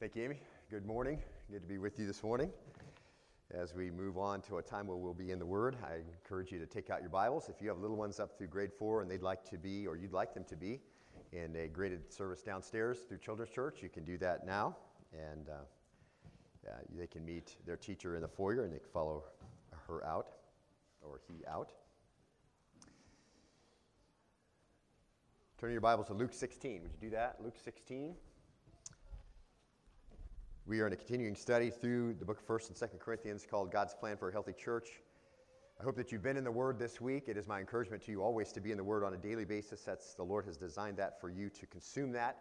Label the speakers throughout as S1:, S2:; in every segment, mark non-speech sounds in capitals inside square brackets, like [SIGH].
S1: Thank you, Amy. Good morning. Good to be with you this morning. As we move on to a time where we'll be in the Word, I encourage you to take out your Bibles. If you have little ones up through grade four and they'd like to be, or you'd like them to be, in a graded service downstairs through Children's Church, you can do that now. And uh, uh, they can meet their teacher in the foyer and they can follow her out or he out. Turn your Bibles to Luke 16. Would you do that? Luke 16. We are in a continuing study through the book of 1st and 2nd Corinthians called God's Plan for a Healthy Church. I hope that you've been in the Word this week. It is my encouragement to you always to be in the Word on a daily basis. That's the Lord has designed that for you to consume that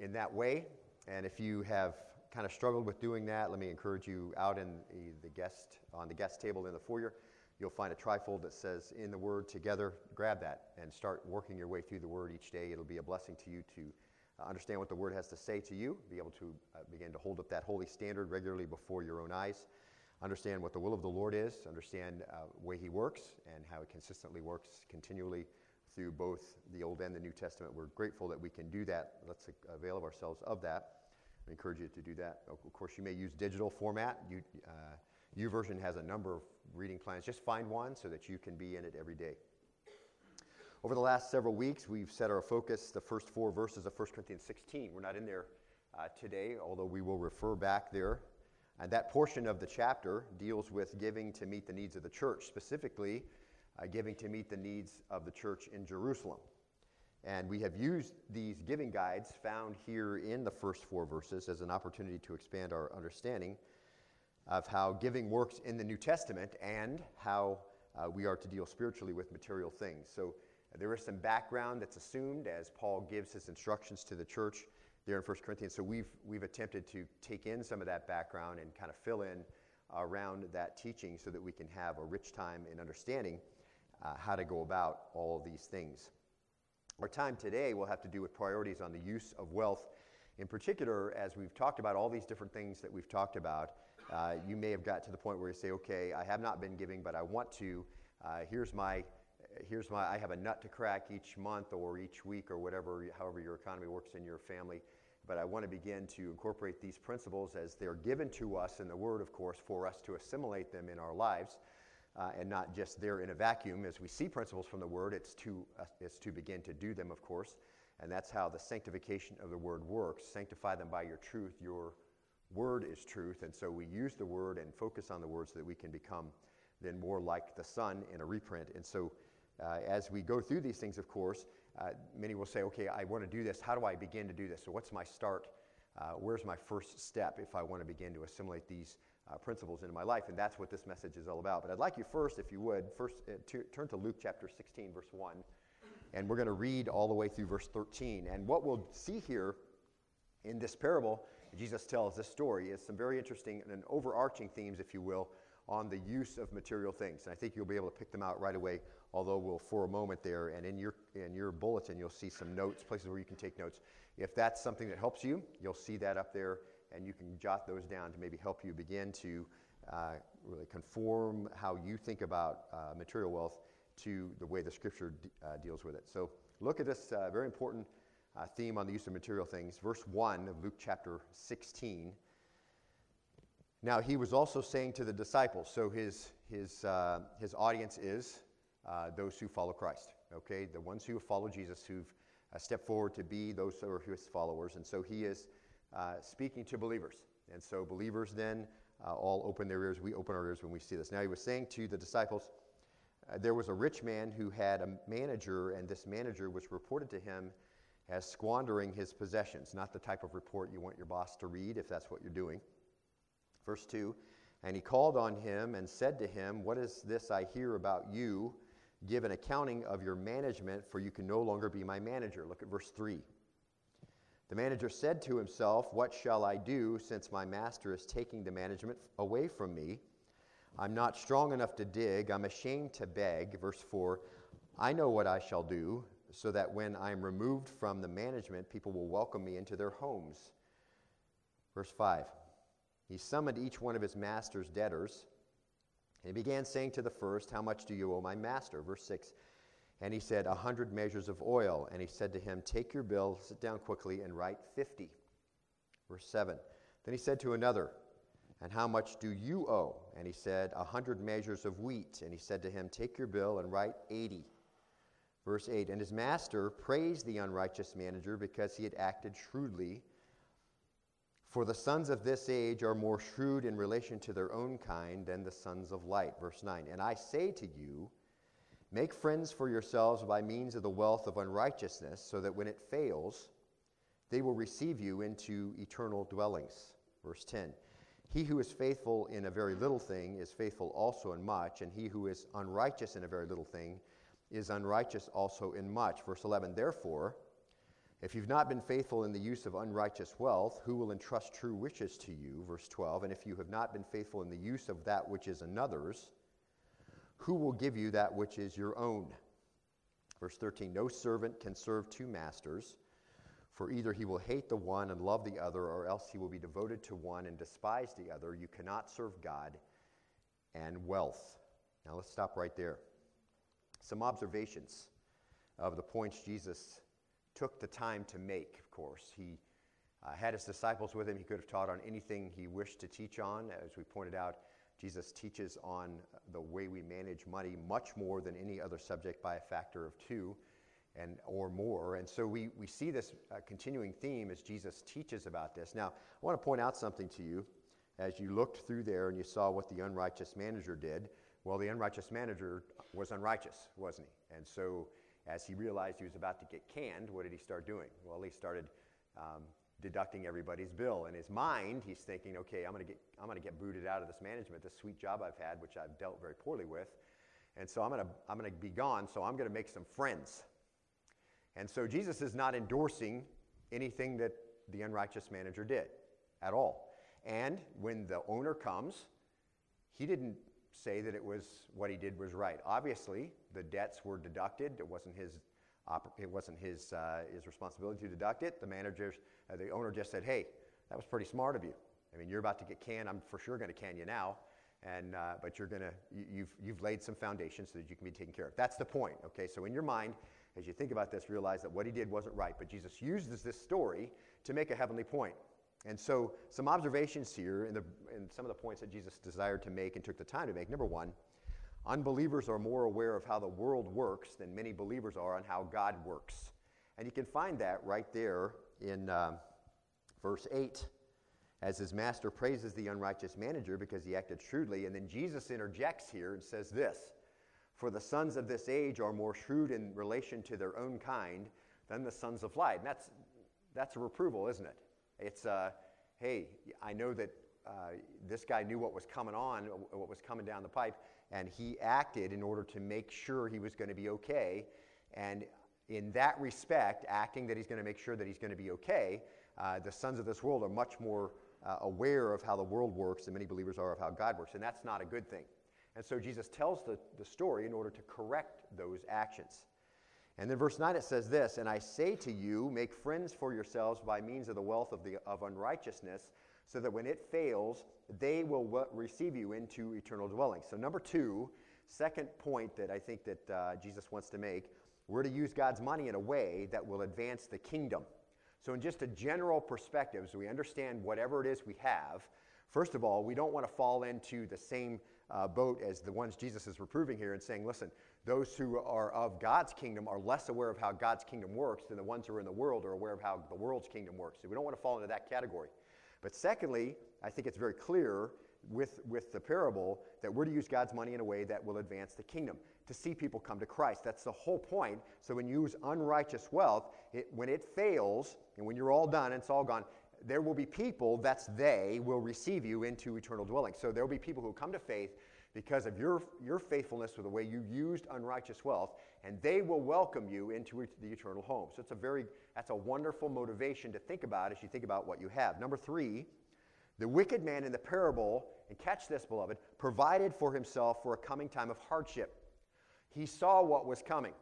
S1: in that way. And if you have kind of struggled with doing that, let me encourage you out in the guest on the guest table in the foyer. You'll find a trifold that says "In the Word Together." Grab that and start working your way through the Word each day. It'll be a blessing to you to understand what the Word has to say to you, be able to uh, begin to hold up that holy standard regularly before your own eyes, understand what the will of the Lord is, understand uh, the way He works, and how He consistently works continually through both the Old and the New Testament. We're grateful that we can do that. Let's avail of ourselves of that. I encourage you to do that. Of course, you may use digital format. You, uh, YouVersion has a number of reading plans. Just find one so that you can be in it every day. Over the last several weeks, we've set our focus, the first four verses of 1 Corinthians 16. We're not in there uh, today, although we will refer back there. And that portion of the chapter deals with giving to meet the needs of the church, specifically uh, giving to meet the needs of the church in Jerusalem. And we have used these giving guides found here in the first four verses as an opportunity to expand our understanding of how giving works in the New Testament and how uh, we are to deal spiritually with material things. So there is some background that's assumed as Paul gives his instructions to the church there in 1 Corinthians. So we've, we've attempted to take in some of that background and kind of fill in around that teaching so that we can have a rich time in understanding uh, how to go about all these things. Our time today will have to do with priorities on the use of wealth. In particular, as we've talked about all these different things that we've talked about, uh, you may have got to the point where you say, okay, I have not been giving, but I want to. Uh, here's my here's my, I have a nut to crack each month or each week or whatever, however your economy works in your family. But I want to begin to incorporate these principles as they're given to us in the Word, of course, for us to assimilate them in our lives. Uh, and not just there in a vacuum. As we see principles from the Word, it's to, uh, it's to begin to do them, of course. And that's how the sanctification of the Word works. Sanctify them by your truth. Your Word is truth. And so we use the Word and focus on the Word so that we can become then more like the Son in a reprint. And so uh, as we go through these things, of course, uh, many will say, okay, I want to do this. How do I begin to do this? So, what's my start? Uh, where's my first step if I want to begin to assimilate these uh, principles into my life? And that's what this message is all about. But I'd like you first, if you would, first uh, turn to Luke chapter 16, verse 1. And we're going to read all the way through verse 13. And what we'll see here in this parable, Jesus tells this story, is some very interesting and overarching themes, if you will, on the use of material things. And I think you'll be able to pick them out right away although we'll for a moment there, and in your, in your bulletin, you'll see some notes, places where you can take notes. If that's something that helps you, you'll see that up there, and you can jot those down to maybe help you begin to uh, really conform how you think about uh, material wealth to the way the scripture d- uh, deals with it. So look at this uh, very important uh, theme on the use of material things. Verse 1 of Luke chapter 16. Now, he was also saying to the disciples, so his, his, uh, his audience is uh, those who follow Christ, okay? The ones who follow Jesus, who've uh, stepped forward to be those who are his followers. And so he is uh, speaking to believers. And so believers then uh, all open their ears. We open our ears when we see this. Now he was saying to the disciples, uh, there was a rich man who had a manager, and this manager was reported to him as squandering his possessions. Not the type of report you want your boss to read if that's what you're doing. Verse 2 And he called on him and said to him, What is this I hear about you? Give an accounting of your management, for you can no longer be my manager. Look at verse 3. The manager said to himself, What shall I do since my master is taking the management away from me? I'm not strong enough to dig. I'm ashamed to beg. Verse 4 I know what I shall do, so that when I'm removed from the management, people will welcome me into their homes. Verse 5 He summoned each one of his master's debtors he began saying to the first, How much do you owe my master? Verse 6. And he said, A hundred measures of oil. And he said to him, Take your bill, sit down quickly, and write fifty. Verse 7 Then he said to another, And how much do you owe? And he said, A hundred measures of wheat. And he said to him, Take your bill and write eighty. Verse 8 And his master praised the unrighteous manager because he had acted shrewdly. For the sons of this age are more shrewd in relation to their own kind than the sons of light. Verse 9 And I say to you, Make friends for yourselves by means of the wealth of unrighteousness, so that when it fails, they will receive you into eternal dwellings. Verse 10 He who is faithful in a very little thing is faithful also in much, and he who is unrighteous in a very little thing is unrighteous also in much. Verse 11 Therefore, if you've not been faithful in the use of unrighteous wealth, who will entrust true riches to you? Verse 12. And if you have not been faithful in the use of that which is another's, who will give you that which is your own? Verse 13. No servant can serve two masters, for either he will hate the one and love the other, or else he will be devoted to one and despise the other. You cannot serve God and wealth. Now let's stop right there. Some observations of the points Jesus took the time to make, of course. He uh, had his disciples with him. He could have taught on anything he wished to teach on. As we pointed out, Jesus teaches on the way we manage money much more than any other subject by a factor of two and or more. And so we, we see this uh, continuing theme as Jesus teaches about this. Now, I want to point out something to you. As you looked through there and you saw what the unrighteous manager did, well, the unrighteous manager was unrighteous, wasn't he? And so as he realized he was about to get canned, what did he start doing? Well, he started um, deducting everybody's bill. In his mind, he's thinking, okay, I'm going to get I'm going to get booted out of this management, this sweet job I've had, which I've dealt very poorly with, and so I'm going to I'm going to be gone. So I'm going to make some friends. And so Jesus is not endorsing anything that the unrighteous manager did at all. And when the owner comes, he didn't say that it was what he did was right. Obviously, the debts were deducted. It wasn't his, it wasn't his, uh, his responsibility to deduct it. The manager, uh, the owner just said, hey, that was pretty smart of you. I mean, you're about to get canned. I'm for sure going to can you now. And, uh, but you're going to, you, you've, you've laid some foundations so that you can be taken care of. That's the point, okay? So in your mind, as you think about this, realize that what he did wasn't right. But Jesus uses this story to make a heavenly point. And so, some observations here in, the, in some of the points that Jesus desired to make and took the time to make. Number one, unbelievers are more aware of how the world works than many believers are on how God works. And you can find that right there in uh, verse 8 as his master praises the unrighteous manager because he acted shrewdly. And then Jesus interjects here and says this For the sons of this age are more shrewd in relation to their own kind than the sons of light. And that's, that's a reproval, isn't it? It's, uh, hey, I know that uh, this guy knew what was coming on, what was coming down the pipe, and he acted in order to make sure he was going to be okay. And in that respect, acting that he's going to make sure that he's going to be okay, uh, the sons of this world are much more uh, aware of how the world works than many believers are of how God works. And that's not a good thing. And so Jesus tells the, the story in order to correct those actions. And then verse 9 it says this And I say to you, make friends for yourselves by means of the wealth of, the, of unrighteousness, so that when it fails, they will receive you into eternal dwelling. So, number two, second point that I think that uh, Jesus wants to make, we're to use God's money in a way that will advance the kingdom. So, in just a general perspective, as we understand whatever it is we have, first of all, we don't want to fall into the same uh, boat as the ones Jesus is reproving here and saying, listen, those who are of God's kingdom are less aware of how God's kingdom works than the ones who are in the world are aware of how the world's kingdom works. So we don't want to fall into that category. But secondly, I think it's very clear with, with the parable that we're to use God's money in a way that will advance the kingdom, to see people come to Christ. That's the whole point. So when you use unrighteous wealth, it, when it fails, and when you're all done and it's all gone, there will be people, that's they, will receive you into eternal dwelling. So there will be people who come to faith because of your, your faithfulness with the way you used unrighteous wealth, and they will welcome you into the eternal home. So it's a very, that's a wonderful motivation to think about as you think about what you have. Number three, the wicked man in the parable, and catch this, beloved, provided for himself for a coming time of hardship. He saw what was coming.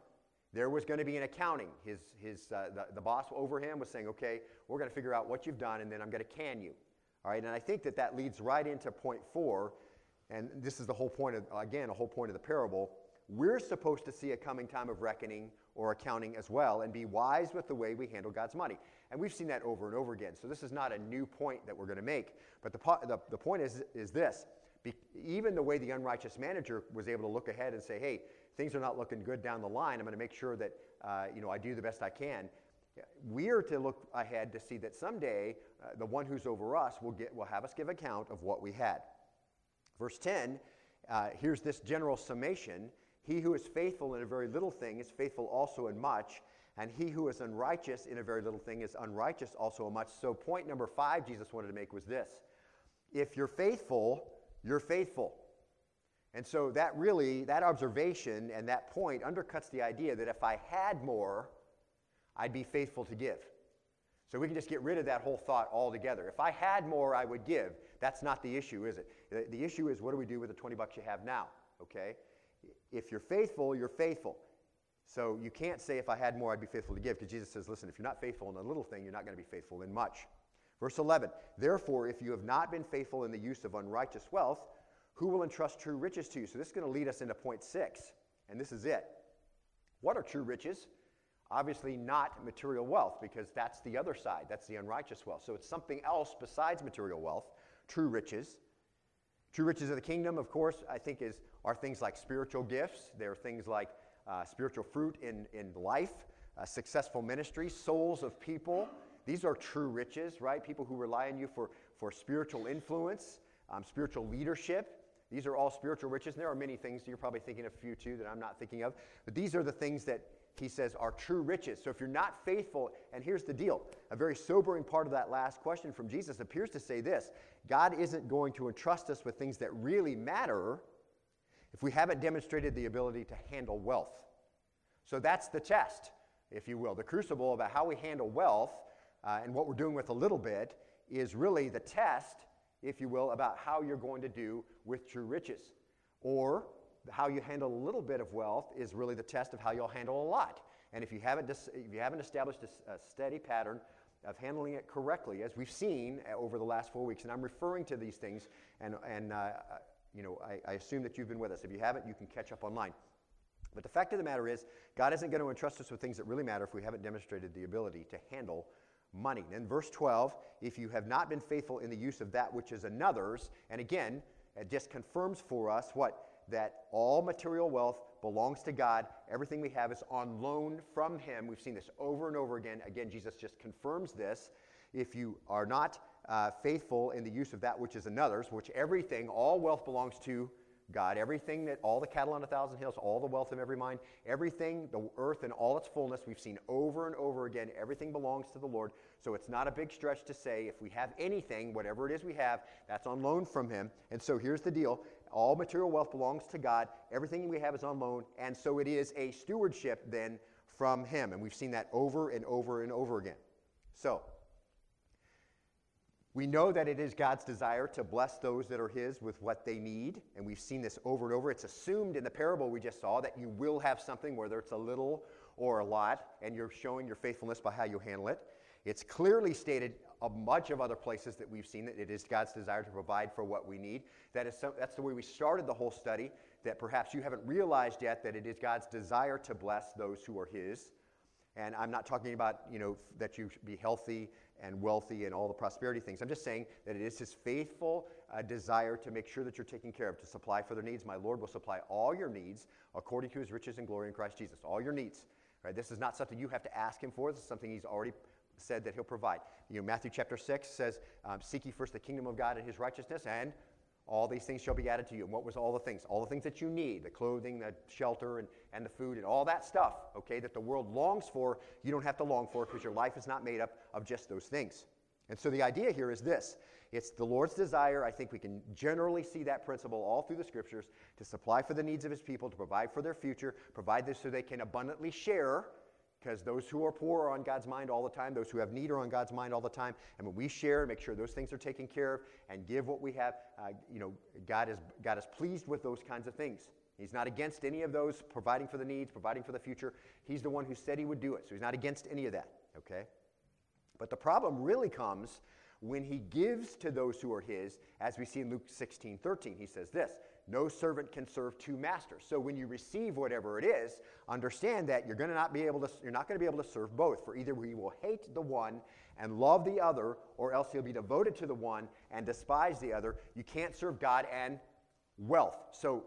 S1: There was going to be an accounting. His, his, uh, the, the boss over him was saying, okay, we're going to figure out what you've done, and then I'm going to can you. All right, and I think that that leads right into point four, and this is the whole point of, again, a whole point of the parable. We're supposed to see a coming time of reckoning or accounting as well and be wise with the way we handle God's money. And we've seen that over and over again. So this is not a new point that we're going to make. But the, po- the, the point is, is this be, even the way the unrighteous manager was able to look ahead and say, hey, things are not looking good down the line. I'm going to make sure that uh, you know, I do the best I can. We are to look ahead to see that someday uh, the one who's over us will, get, will have us give account of what we had. Verse 10, uh, here's this general summation He who is faithful in a very little thing is faithful also in much, and he who is unrighteous in a very little thing is unrighteous also in much. So, point number five Jesus wanted to make was this if you're faithful, you're faithful. And so, that really, that observation and that point undercuts the idea that if I had more, I'd be faithful to give. So we can just get rid of that whole thought altogether. If I had more, I would give. That's not the issue, is it? The, issue is what do we do with the 20 bucks you have now? Okay? If you're faithful, you're faithful. So you can't say, if I had more, I'd be faithful to give, because Jesus says, listen, if you're not faithful in a little thing, you're not going to be faithful in much. Verse 11, therefore, if you have not been faithful in the use of unrighteous wealth, who will entrust true riches to you? So this is going to lead us into point six, and this is it. What are true riches? Obviously, not material wealth, because that's the other side. That's the unrighteous wealth. So it's something else besides material wealth, true riches. True riches of the kingdom, of course, I think is, are things like spiritual gifts. There are things like uh, spiritual fruit in, in life, uh, successful ministry, souls of people. These are true riches, right? People who rely on you for, for spiritual influence, um, spiritual leadership. These are all spiritual riches. And there are many things, you're probably thinking of few too that I'm not thinking of. But these are the things that he says are true riches. So if you're not faithful, and here's the deal a very sobering part of that last question from Jesus appears to say this God isn't going to entrust us with things that really matter if we haven't demonstrated the ability to handle wealth. So that's the test, if you will. The crucible about how we handle wealth uh, and what we're doing with a little bit is really the test, if you will, about how you're going to do with true riches. Or how you handle a little bit of wealth is really the test of how you'll handle a lot. And if you haven't, dis- if you haven't established a, steady pattern of handling it correctly, as we've seen uh, over the last four weeks, and I'm referring to these things, and, and uh, you know, I, I, assume that you've been with us. If you haven't, you can catch up online. But the fact of the matter is, God isn't going to entrust us with things that really matter if we haven't demonstrated the ability to handle money. In verse 12, if you have not been faithful in the use of that which is another's, and again, it just confirms for us what? That all material wealth belongs to God. Everything we have is on loan from Him. We've seen this over and over again. Again, Jesus just confirms this. If you are not uh, faithful in the use of that which is another's, which everything, all wealth belongs to God. Everything that, all the cattle on a thousand hills, all the wealth of every mine, everything, the earth and all its fullness, we've seen over and over again, everything belongs to the Lord. So it's not a big stretch to say if we have anything, whatever it is we have, that's on loan from Him. And so here's the deal all material wealth belongs to God, everything we have is on loan, and so it is a stewardship then from Him. And we've seen that over and over and over again. So, we know that it is God's desire to bless those that are His with what they need, and we've seen this over and over. It's assumed in the parable we just saw that you will have something, whether it's a little or a lot, and you're showing your faithfulness by how you handle it. It's clearly stated a bunch of other places that we've seen that it is God's desire to provide for what we need. That is so, that's the way we started the whole study, that perhaps you haven't realized yet that it is God's desire to bless those who are His. And I'm not talking about, you know, that you should be healthy and wealthy and all the prosperity things. I'm just saying that it is his faithful uh, desire to make sure that you're taken care of, to supply for their needs. My Lord will supply all your needs according to his riches and glory in Christ Jesus. All your needs. Right? This is not something you have to ask him for. This is something he's already said that he'll provide. You know, Matthew chapter 6 says, um, Seek ye first the kingdom of God and his righteousness, and all these things shall be added to you. And what was all the things? All the things that you need the clothing, the shelter, and, and the food, and all that stuff, okay, that the world longs for, you don't have to long for because your life is not made up of just those things. And so the idea here is this it's the Lord's desire. I think we can generally see that principle all through the scriptures to supply for the needs of his people, to provide for their future, provide this so they can abundantly share because those who are poor are on God's mind all the time. Those who have need are on God's mind all the time. And when we share, and make sure those things are taken care of, and give what we have, uh, you know, God is, God is pleased with those kinds of things. He's not against any of those, providing for the needs, providing for the future. He's the one who said he would do it. So he's not against any of that, okay? But the problem really comes when he gives to those who are his, as we see in Luke 16 13. He says this no servant can serve two masters. So when you receive whatever it is, understand that you're going to not be able to you're not going to be able to serve both. For either he will hate the one and love the other, or else he'll be devoted to the one and despise the other. You can't serve God and wealth. So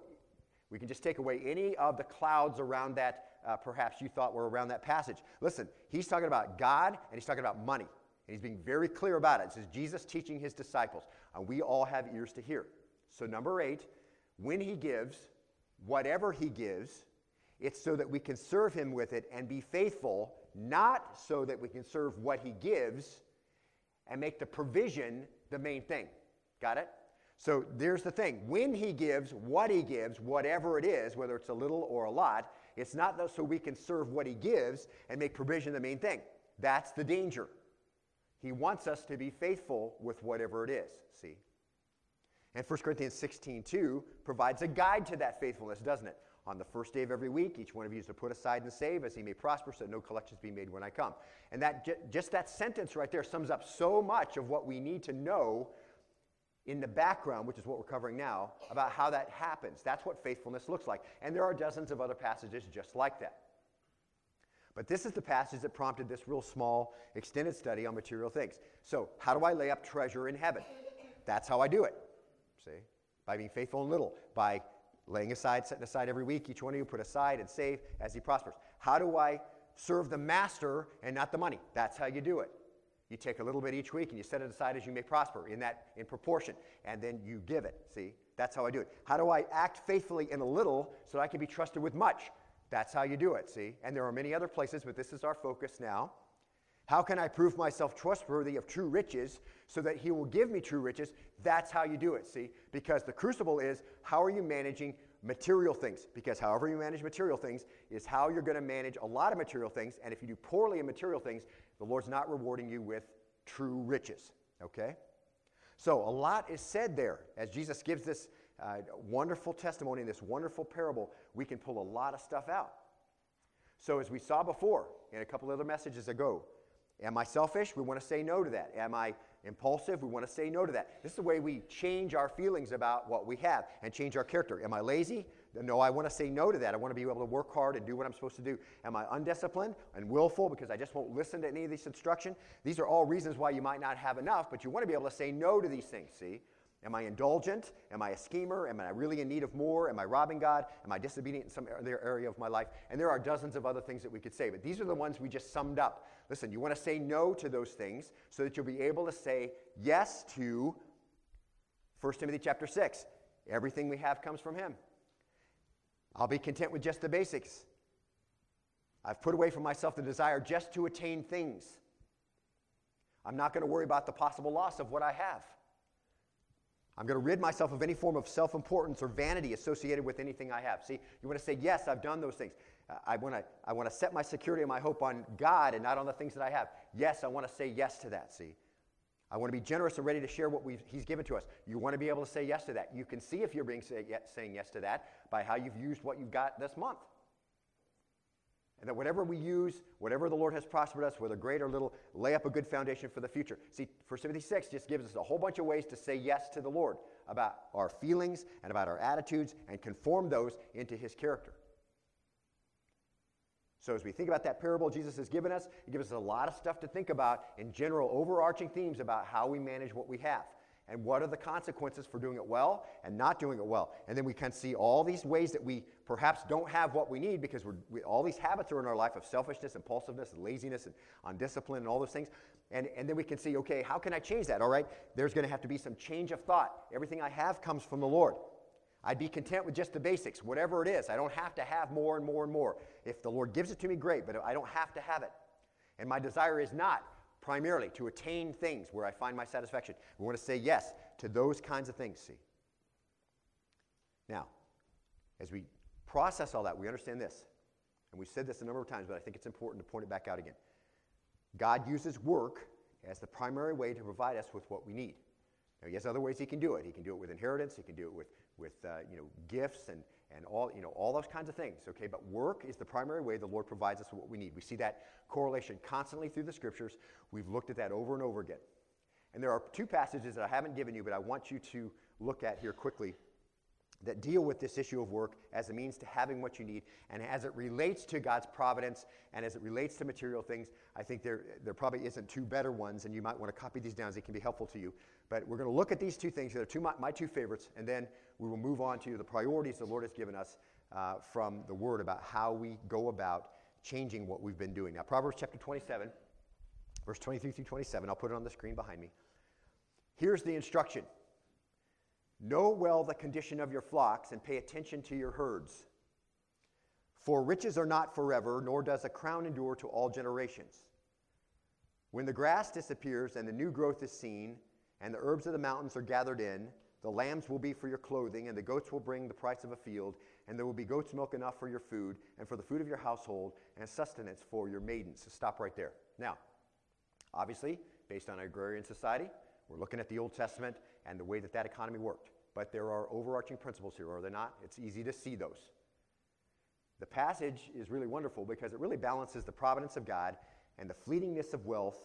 S1: we can just take away any of the clouds around that uh, perhaps you thought were around that passage. Listen, he's talking about God and he's talking about money. And he's being very clear about it. It says Jesus teaching his disciples, and we all have ears to hear. So, number eight, when he gives, whatever he gives, it's so that we can serve him with it and be faithful, not so that we can serve what he gives and make the provision the main thing. Got it? So there's the thing. When he gives, what he gives, whatever it is, whether it's a little or a lot, it's not so we can serve what he gives and make provision the main thing. That's the danger. He wants us to be faithful with whatever it is, see? And 1 Corinthians 16, 2 provides a guide to that faithfulness, doesn't it? On the first day of every week, each one of you is to put aside and save as he may prosper, so that no collections be made when I come. And that just that sentence right there sums up so much of what we need to know in the background, which is what we're covering now, about how that happens. That's what faithfulness looks like. And there are dozens of other passages just like that. But this is the passage that prompted this real small, extended study on material things. So, how do I lay up treasure in heaven? That's how I do it. See? By being faithful in little, by laying aside, setting aside every week, each one of you put aside and save as he prospers. How do I serve the master and not the money? That's how you do it. You take a little bit each week and you set it aside as you may prosper in that in proportion, and then you give it. See, that's how I do it. How do I act faithfully in a little so that I can be trusted with much? That's how you do it. See, and there are many other places, but this is our focus now. How can I prove myself trustworthy of true riches so that he will give me true riches? That's how you do it, see? Because the crucible is how are you managing material things? Because however you manage material things is how you're going to manage a lot of material things. And if you do poorly in material things, the Lord's not rewarding you with true riches, okay? So a lot is said there as Jesus gives this uh, wonderful testimony, this wonderful parable. We can pull a lot of stuff out. So, as we saw before in a couple other messages ago, Am I selfish? We want to say no to that. Am I impulsive? We want to say no to that. This is the way we change our feelings about what we have and change our character. Am I lazy? No, I want to say no to that. I want to be able to work hard and do what I'm supposed to do. Am I undisciplined and willful because I just won't listen to any of this instruction? These are all reasons why you might not have enough, but you want to be able to say no to these things, see? Am I indulgent? Am I a schemer? Am I really in need of more? Am I robbing God? Am I disobedient in some other area of my life? And there are dozens of other things that we could say, but these are the ones we just summed up. Listen, you want to say no to those things so that you'll be able to say yes to 1 Timothy chapter 6. Everything we have comes from Him. I'll be content with just the basics. I've put away from myself the desire just to attain things. I'm not going to worry about the possible loss of what I have. I'm going to rid myself of any form of self importance or vanity associated with anything I have. See, you want to say, Yes, I've done those things. I want to I want to set my security and my hope on God and not on the things that I have. Yes, I want to say yes to that. See, I want to be generous and ready to share what He's given to us. You want to be able to say yes to that. You can see if you're being say, saying yes to that by how you've used what you've got this month. And that whatever we use, whatever the Lord has prospered us, whether great or little, lay up a good foundation for the future. See, 1 Timothy 6 just gives us a whole bunch of ways to say yes to the Lord about our feelings and about our attitudes and conform those into his character. So, as we think about that parable Jesus has given us, it gives us a lot of stuff to think about in general, overarching themes about how we manage what we have and what are the consequences for doing it well and not doing it well. And then we can see all these ways that we perhaps don't have what we need because we, all these habits are in our life of selfishness, impulsiveness, and laziness, and undiscipline, and all those things. And, and then we can see, okay, how can I change that? All right, there's going to have to be some change of thought. Everything I have comes from the Lord. I'd be content with just the basics, whatever it is. I don't have to have more and more and more. If the Lord gives it to me, great, but I don't have to have it. And my desire is not primarily to attain things where I find my satisfaction. We want to say yes to those kinds of things, see. Now, as we process all that, we understand this. And we've said this a number of times, but I think it's important to point it back out again. God uses work as the primary way to provide us with what we need. Now, he has other ways he can do it. He can do it with inheritance. He can do it with, with uh, you know, gifts and, and all, you know, all those kinds of things, okay? But work is the primary way the Lord provides us with what we need. We see that correlation constantly through the scriptures. We've looked at that over and over again. And there are two passages that I haven't given you, but I want you to look at here quickly that deal with this issue of work as a means to having what you need and as it relates to God's providence and as it relates to material things. I think there, there probably isn't two better ones, and you might want to copy these down as they can be helpful to you. But we're going to look at these two things. They're two, my, my two favorites, and then we will move on to the priorities the Lord has given us uh, from the Word about how we go about changing what we've been doing. Now, Proverbs chapter 27, verse 23 through 27, I'll put it on the screen behind me. Here's the instruction Know well the condition of your flocks and pay attention to your herds. For riches are not forever, nor does a crown endure to all generations. When the grass disappears and the new growth is seen, and the herbs of the mountains are gathered in, the lambs will be for your clothing, and the goats will bring the price of a field, and there will be goat's milk enough for your food, and for the food of your household, and sustenance for your maidens. So stop right there. Now, obviously, based on agrarian society, we're looking at the Old Testament and the way that that economy worked. But there are overarching principles here, are there not? It's easy to see those. The passage is really wonderful because it really balances the providence of God and the fleetingness of wealth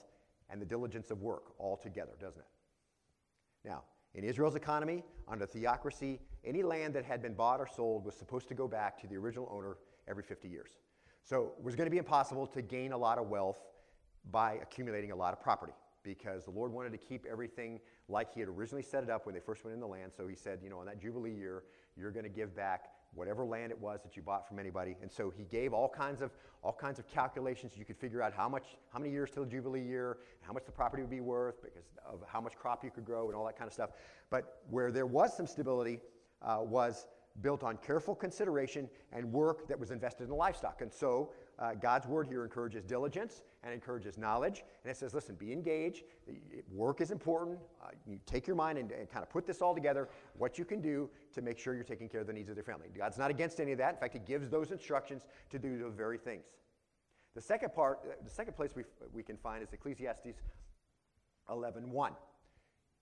S1: and the diligence of work all together, doesn't it? Now, in Israel's economy, under theocracy, any land that had been bought or sold was supposed to go back to the original owner every 50 years. So it was going to be impossible to gain a lot of wealth by accumulating a lot of property because the Lord wanted to keep everything like He had originally set it up when they first went in the land. So He said, you know, on that Jubilee year, you're going to give back whatever land it was that you bought from anybody. And so He gave all kinds of all kinds of calculations. You could figure out how much, how many years till the Jubilee year, how much the property would be worth, because of how much crop you could grow and all that kind of stuff. But where there was some stability uh, was built on careful consideration and work that was invested in the livestock. And so uh, God's word here encourages diligence and encourages knowledge. And it says, listen, be engaged. Work is important. Uh, you take your mind and, and, kind of put this all together, what you can do to make sure you're taking care of the needs of your family. God's not against any of that. In fact, He gives those instructions to do those very things. The second part, uh, the second place we, we can find is Ecclesiastes 11.1.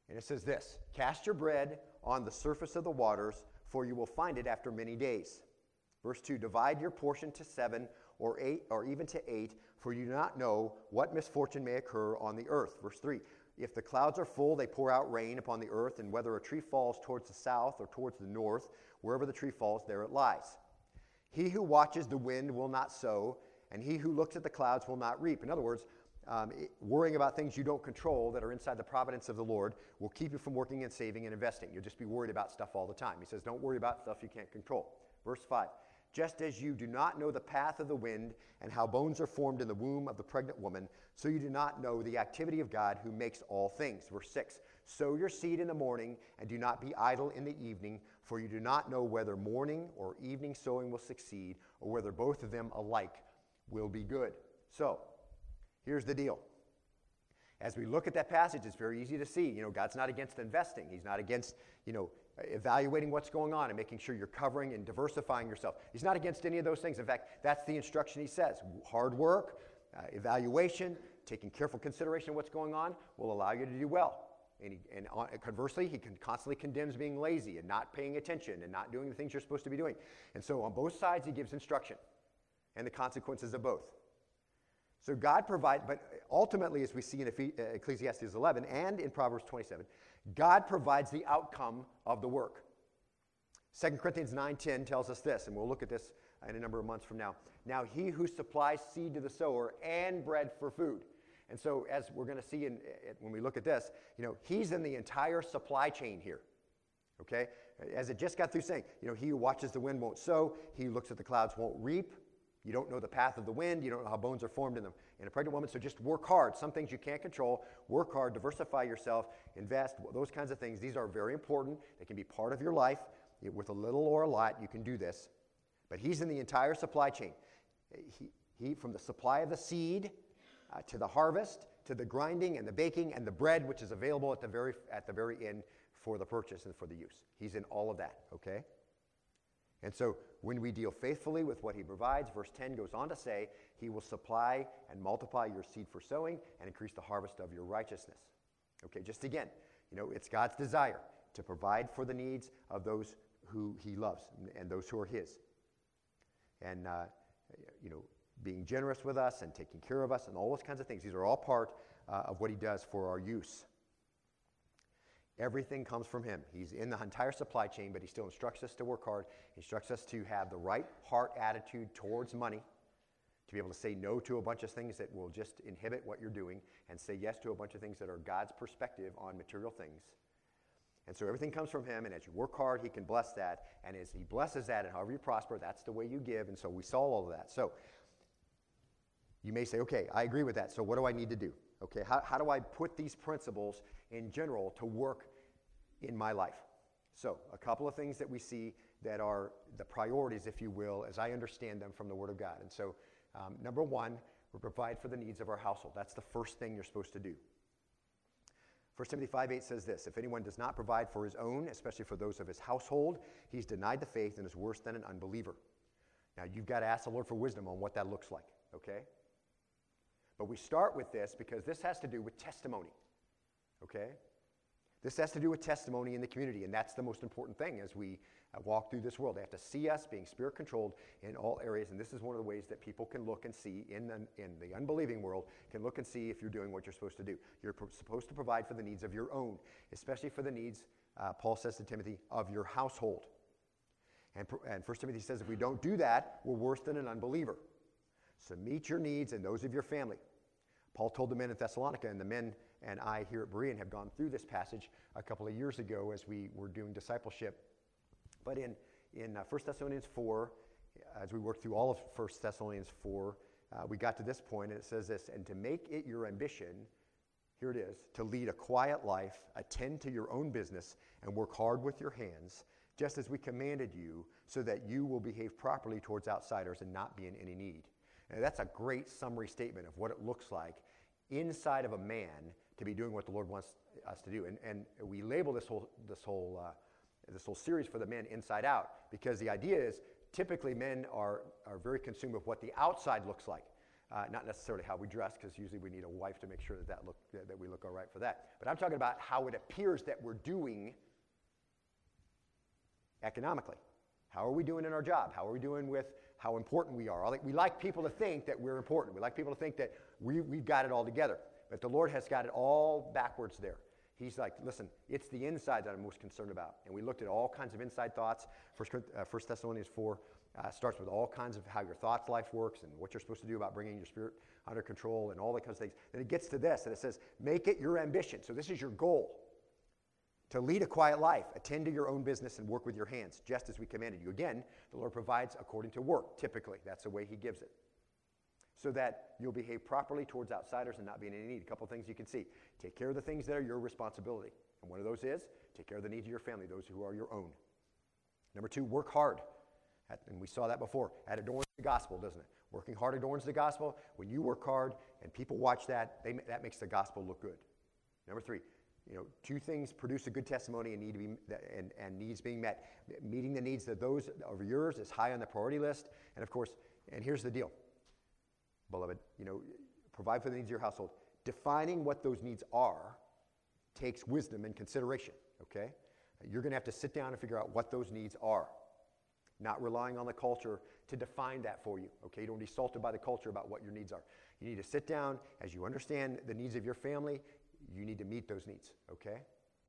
S1: And it says this, Cast your bread on the surface of the waters, for you will find it after many days. Verse 2, Divide your portion to seven or eight or even to eight, for you do not know what misfortune may occur on the earth. Verse 3 If the clouds are full, they pour out rain upon the earth, and whether a tree falls towards the south or towards the north, wherever the tree falls, there it lies. He who watches the wind will not sow, and he who looks at the clouds will not reap. In other words, um, worrying about things you don't control that are inside the providence of the Lord will keep you from working and saving and investing. You'll just be worried about stuff all the time. He says, Don't worry about stuff you can't control. Verse 5 just as you do not know the path of the wind and how bones are formed in the womb of the pregnant woman, so you do not know the activity of God who makes all things. Verse 6 Sow your seed in the morning, and do not be idle in the evening, for you do not know whether morning or evening sowing will succeed, or whether both of them alike will be good. So, here's the deal. As we look at that passage, it's very easy to see, you know, God's not against investing. He's not against, you know, evaluating what's going on and making sure you're covering and diversifying yourself. He's not against any of those things. In fact, that's the instruction he says. Hard work, uh, evaluation, taking careful consideration of what's going on will allow you to do well. And, he, and conversely, he can constantly condemns being lazy and not paying attention and not doing the things you're supposed to be doing. And so on both sides, he gives instruction and the consequences of both. So God provides, but ultimately, as we see in uh, Ecclesiastes 11 and in Proverbs 27, God provides the outcome of the work. 2 Corinthians 9:10 tells us this, and we'll look at this in a number of months from now. Now he who supplies seed to the sower and bread for food. And so as we're going to see in, when we look at this, you know, he's in the entire supply chain here. Okay? As it just got through saying, you know, he who watches the wind won't sow, he who looks at the clouds won't reap. You don't know the path of the wind. You don't know how bones are formed in, the, in a pregnant woman. So just work hard. Some things you can't control. Work hard, diversify yourself, invest, those kinds of things. These are very important. They can be part of your life. With a little or a lot, you can do this. But he's in the entire supply chain. He, he from the supply of the seed uh, to the harvest, to the grinding and the baking and the bread, which is available at the very, at the very end for the purchase and for the use. He's in all of that, okay? And so when we deal faithfully with what he provides, verse 10 goes on to say, He will supply and multiply your seed for sowing and increase the harvest of your righteousness. Okay, just again, you know, it's God's desire to provide for the needs of those who he loves and those who are his. And, uh, you know, being generous with us and taking care of us and all those kinds of things. These are all part uh, of what he does for our use. Everything comes from Him. He's in the entire supply chain, but He still instructs us to work hard. He instructs us to have the right heart attitude towards money, to be able to say no to a bunch of things that will just inhibit what you're doing, and say yes to a bunch of things that are God's perspective on material things. And so everything comes from Him, and as you work hard, He can bless that. And as He blesses that, and however you prosper, that's the way you give. And so we saw all of that. So you may say, okay, I agree with that. So what do I need to do? Okay, how, how do I put these principles in general to work in my life? So, a couple of things that we see that are the priorities, if you will, as I understand them from the Word of God. And so, um, number one, we provide for the needs of our household. That's the first thing you're supposed to do. 1 Timothy 5 8 says this If anyone does not provide for his own, especially for those of his household, he's denied the faith and is worse than an unbeliever. Now, you've got to ask the Lord for wisdom on what that looks like, okay? But we start with this because this has to do with testimony. Okay? This has to do with testimony in the community, and that's the most important thing as we uh, walk through this world. They have to see us being spirit controlled in all areas, and this is one of the ways that people can look and see in the, in the unbelieving world, can look and see if you're doing what you're supposed to do. You're pro- supposed to provide for the needs of your own, especially for the needs, uh, Paul says to Timothy, of your household. And, and 1 Timothy says if we don't do that, we're worse than an unbeliever. So meet your needs and those of your family. Paul told the men in Thessalonica, and the men and I here at Berean have gone through this passage a couple of years ago as we were doing discipleship. But in, in uh, 1 Thessalonians 4, as we worked through all of 1 Thessalonians 4, uh, we got to this point, and it says this And to make it your ambition, here it is, to lead a quiet life, attend to your own business, and work hard with your hands, just as we commanded you, so that you will behave properly towards outsiders and not be in any need. And that's a great summary statement of what it looks like inside of a man to be doing what the Lord wants us to do. And, and we label this whole, this, whole, uh, this whole series for the men inside out because the idea is typically men are, are very consumed with what the outside looks like. Uh, not necessarily how we dress, because usually we need a wife to make sure that, that, look, that, that we look all right for that. But I'm talking about how it appears that we're doing economically. How are we doing in our job? How are we doing with how important we are. We like people to think that we're important. We like people to think that we, we've got it all together. But the Lord has got it all backwards there. He's like, listen, it's the inside that I'm most concerned about. And we looked at all kinds of inside thoughts. First, uh, First Thessalonians 4 uh, starts with all kinds of how your thoughts life works and what you're supposed to do about bringing your spirit under control and all that kinds of things. Then it gets to this, and it says, make it your ambition. So this is your goal to lead a quiet life, attend to your own business, and work with your hands, just as we commanded you. Again, the Lord provides according to work, typically. That's the way He gives it. So that you'll behave properly towards outsiders and not be in any need. A couple things you can see. Take care of the things that are your responsibility. And one of those is take care of the needs of your family, those who are your own. Number two, work hard. And we saw that before. That adorns the gospel, doesn't it? Working hard adorns the gospel. When you work hard and people watch that, they, that makes the gospel look good. Number three, you know, two things produce a good testimony and need to be and, and needs being met. Meeting the needs of those of yours is high on the priority list. And of course, and here's the deal, beloved, you know, provide for the needs of your household. Defining what those needs are takes wisdom and consideration, okay? You're going to have to sit down and figure out what those needs are. Not relying on the culture to define that for you, okay? You don't be salted by the culture about what your needs are. You need to sit down as you understand the needs of your family you need to meet those needs, okay?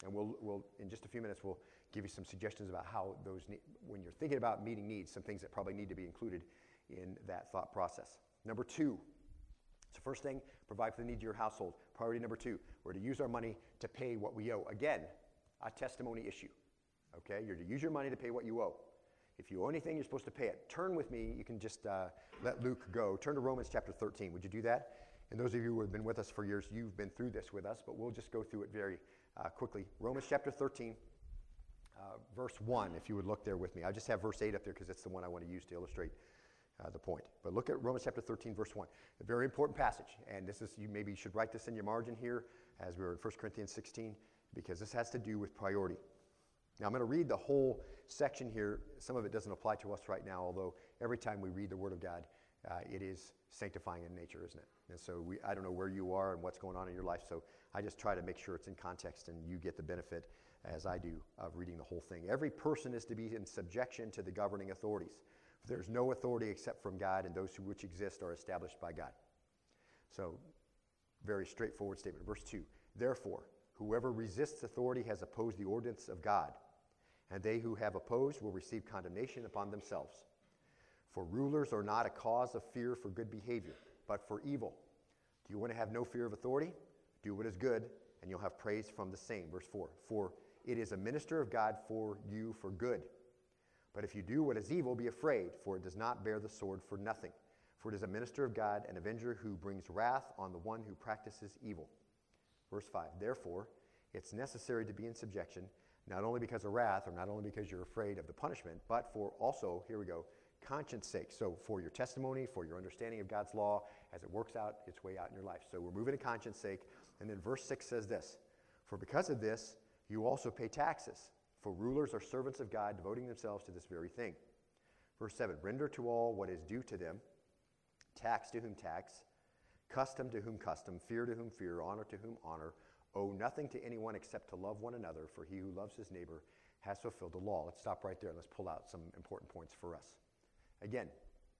S1: And we'll, we'll, in just a few minutes, we'll give you some suggestions about how those, ne- when you're thinking about meeting needs, some things that probably need to be included in that thought process. Number two, so first thing, provide for the needs of your household. Priority number two, we're to use our money to pay what we owe. Again, a testimony issue, okay? You're to use your money to pay what you owe. If you owe anything, you're supposed to pay it. Turn with me. You can just uh, let Luke go. Turn to Romans chapter 13. Would you do that? And those of you who have been with us for years, you've been through this with us, but we'll just go through it very uh, quickly. Romans chapter 13, uh, verse 1, if you would look there with me. I just have verse 8 up there because it's the one I want to use to illustrate uh, the point. But look at Romans chapter 13, verse 1. A very important passage. And this is, you maybe should write this in your margin here as we were in 1 Corinthians 16, because this has to do with priority. Now, I'm going to read the whole section here. Some of it doesn't apply to us right now, although every time we read the Word of God, uh, it is sanctifying in nature, isn't it? And so we, I don't know where you are and what's going on in your life, so I just try to make sure it's in context and you get the benefit, as I do, of reading the whole thing. Every person is to be in subjection to the governing authorities. There's no authority except from God, and those which exist are established by God. So, very straightforward statement. Verse 2 Therefore, Whoever resists authority has opposed the ordinance of God, and they who have opposed will receive condemnation upon themselves. For rulers are not a cause of fear for good behavior, but for evil. Do you want to have no fear of authority? Do what is good, and you'll have praise from the same. Verse 4 For it is a minister of God for you for good. But if you do what is evil, be afraid, for it does not bear the sword for nothing. For it is a minister of God, an avenger who brings wrath on the one who practices evil. Verse 5 Therefore, it's necessary to be in subjection, not only because of wrath, or not only because you're afraid of the punishment, but for also, here we go, conscience sake. So, for your testimony, for your understanding of God's law as it works out its way out in your life. So, we're moving to conscience sake. And then verse 6 says this For because of this, you also pay taxes, for rulers are servants of God, devoting themselves to this very thing. Verse 7 Render to all what is due to them, tax to whom tax custom to whom custom, fear to whom fear, honor to whom honor. Owe nothing to anyone except to love one another, for he who loves his neighbor has fulfilled the law. Let's stop right there and let's pull out some important points for us. Again,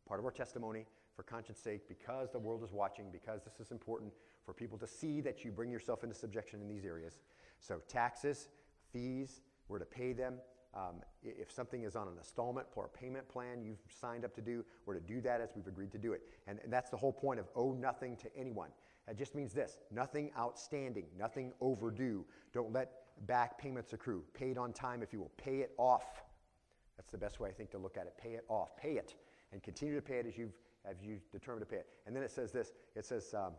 S1: part of our testimony for conscience sake, because the world is watching, because this is important for people to see that you bring yourself into subjection in these areas. So, taxes, fees, we're to pay them. Um, if something is on an installment or a payment plan you've signed up to do, we're to do that as we've agreed to do it. And, and that's the whole point of owe nothing to anyone. That just means this nothing outstanding, nothing overdue. Don't let back payments accrue. Pay it on time, if you will. Pay it off. That's the best way, I think, to look at it. Pay it off. Pay it. And continue to pay it as you've, as you've determined to pay it. And then it says this it says, um,